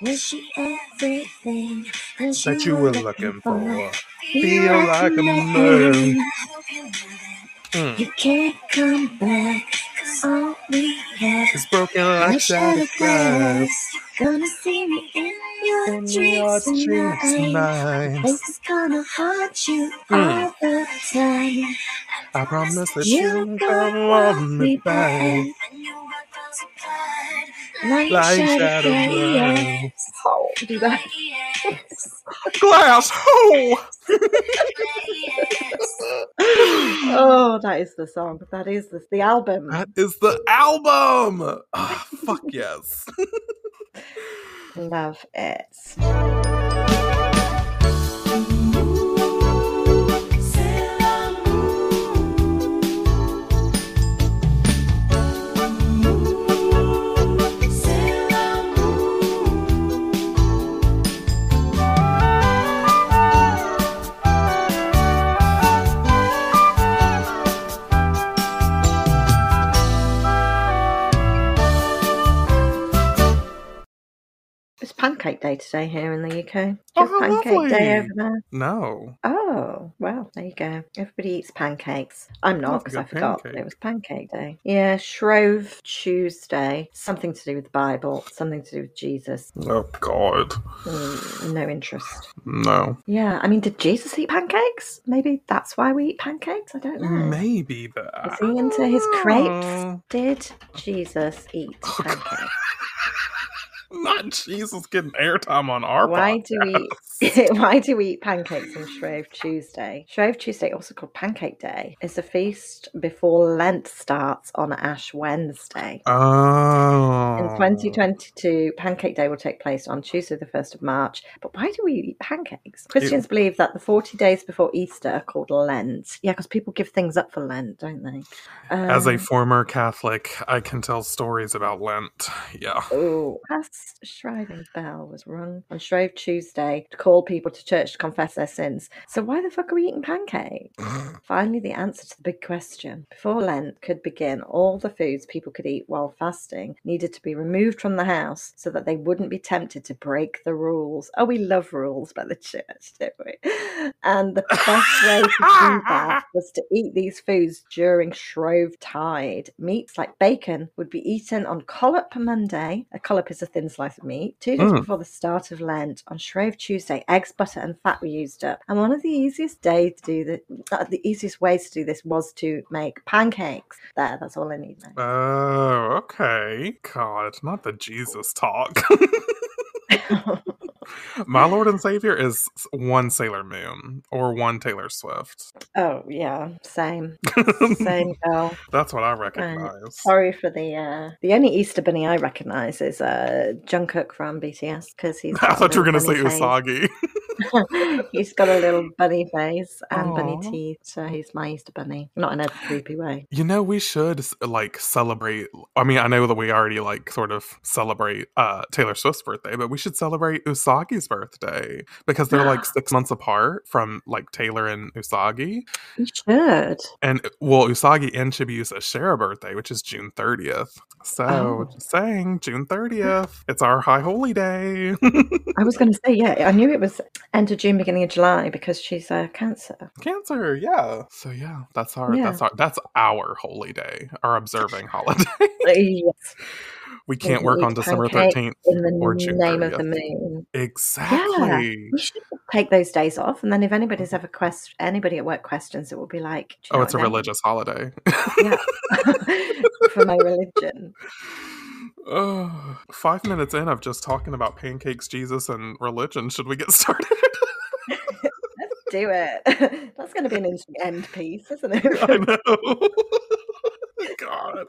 Speaker 3: Really worth it. Was she everything
Speaker 1: that you were looking for.
Speaker 3: Feel
Speaker 1: like a man.
Speaker 3: I you
Speaker 1: Mm.
Speaker 3: You can't come back, cause all we have.
Speaker 1: is broken like shattered glass.
Speaker 3: glass. Gonna see me in your
Speaker 1: In your
Speaker 3: dreams
Speaker 1: dreams
Speaker 3: tonight.
Speaker 1: tonight.
Speaker 3: This is gonna haunt you
Speaker 1: Mm.
Speaker 3: all the time.
Speaker 1: I promise that
Speaker 3: You
Speaker 1: you'll come
Speaker 3: want me back.
Speaker 1: back.
Speaker 3: And your world falls apart. Like
Speaker 1: Like
Speaker 3: shattered
Speaker 1: shattered
Speaker 3: glass.
Speaker 1: glass.
Speaker 2: Oh, do that.
Speaker 1: Glass! Oh!
Speaker 2: oh, that is the song. That is the, the album.
Speaker 1: That is the album! Ah, fuck yes.
Speaker 2: Love it. Pancake Day today here in the UK.
Speaker 1: Oh,
Speaker 2: have
Speaker 1: how
Speaker 2: Pancake Day over there?
Speaker 1: No.
Speaker 2: Oh, well, there you go. Everybody eats pancakes. I'm not because I forgot that
Speaker 1: pancake.
Speaker 2: it was Pancake Day. Yeah, Shrove Tuesday. Something to do with the Bible, something to do with Jesus.
Speaker 1: Oh, God.
Speaker 2: Mm, no interest.
Speaker 1: No.
Speaker 2: Yeah, I mean, did Jesus eat pancakes? Maybe that's why we eat pancakes? I don't know.
Speaker 1: Maybe that.
Speaker 2: Is he into his crepes? Did Jesus eat
Speaker 1: Oh,
Speaker 2: pancakes?
Speaker 1: Not Jesus getting airtime on our
Speaker 2: Why do we why do we eat pancakes on Shrove Tuesday? Shrove Tuesday, also called Pancake Day, is a feast before Lent starts on Ash Wednesday.
Speaker 1: Oh.
Speaker 2: In 2022, Pancake Day will take place on Tuesday, the 1st of March. But why do we eat pancakes? Christians believe that the 40 days before Easter are called Lent. Yeah, because people give things up for Lent, don't they?
Speaker 1: As a
Speaker 2: Um,
Speaker 1: former Catholic, I can tell stories about Lent. Yeah.
Speaker 2: Oh, past Shriving bell was rung on Shrove Tuesday to call people to church to confess their sins. So why the fuck are we eating pancakes? Finally, the answer to the big question. Before Lent could begin, all the foods people could eat while fasting needed to be removed from the house so that they wouldn't be tempted to break the rules. Oh, we love rules by the church, don't we? And the best way to do that was to eat these foods during Shrove Tide. Meats like bacon would be eaten on Collop Monday. A collop is a thin slice of meat. Two days
Speaker 1: Mm.
Speaker 2: before the start of Lent, on Shrove Tuesday, eggs, butter, and fat were used up. And one of the easiest days to do the, uh, the easiest ways to do this was to make pancakes. There, that's all I need now.
Speaker 1: Oh, okay. God, not the Jesus talk. My Lord and Savior is one Sailor Moon or one Taylor Swift.
Speaker 2: oh yeah, same, same girl.
Speaker 1: That's what I recognize.
Speaker 2: Sorry for the uh the only Easter bunny I recognise is uh Jungkook from BTS because he's.
Speaker 1: I thought you were going to say. Usagi.
Speaker 2: he's got a little bunny face and bunny teeth, so he's my Easter bunny. Not in a creepy way.
Speaker 1: You know, we should like celebrate. I mean, I know that we already like sort of celebrate uh Taylor Swift's birthday, but we should celebrate Usagi's birthday because they're like six months apart from like Taylor and Usagi.
Speaker 2: You should.
Speaker 1: And well, Usagi and Chibiusa share a birthday, which is June 30th. So
Speaker 2: Oh.
Speaker 1: just saying, June 30th. It's our high holy day.
Speaker 2: I was going to say, yeah, I knew it was end of June, beginning of July because she's a cancer.
Speaker 1: Cancer, yeah. So yeah, that's our
Speaker 2: Yeah.
Speaker 1: that's our that's our holy day, our observing holiday.
Speaker 2: yes,
Speaker 1: we can't work on December 13th.
Speaker 2: in the
Speaker 1: Or June
Speaker 2: name of the moon.
Speaker 1: Exactly.
Speaker 2: We should take those days off, and then if anybody's ever quest anybody at work questions, it will be like,
Speaker 1: Oh, it's a
Speaker 2: what mean?"
Speaker 1: religious holiday.
Speaker 2: Yeah, for my religion.
Speaker 1: Oh, five five minutes in of just talking about pancakes, Jesus, and religion. Should we get started?
Speaker 2: Let's do it. That's going to be an interesting end piece, isn't it?
Speaker 1: I know. God.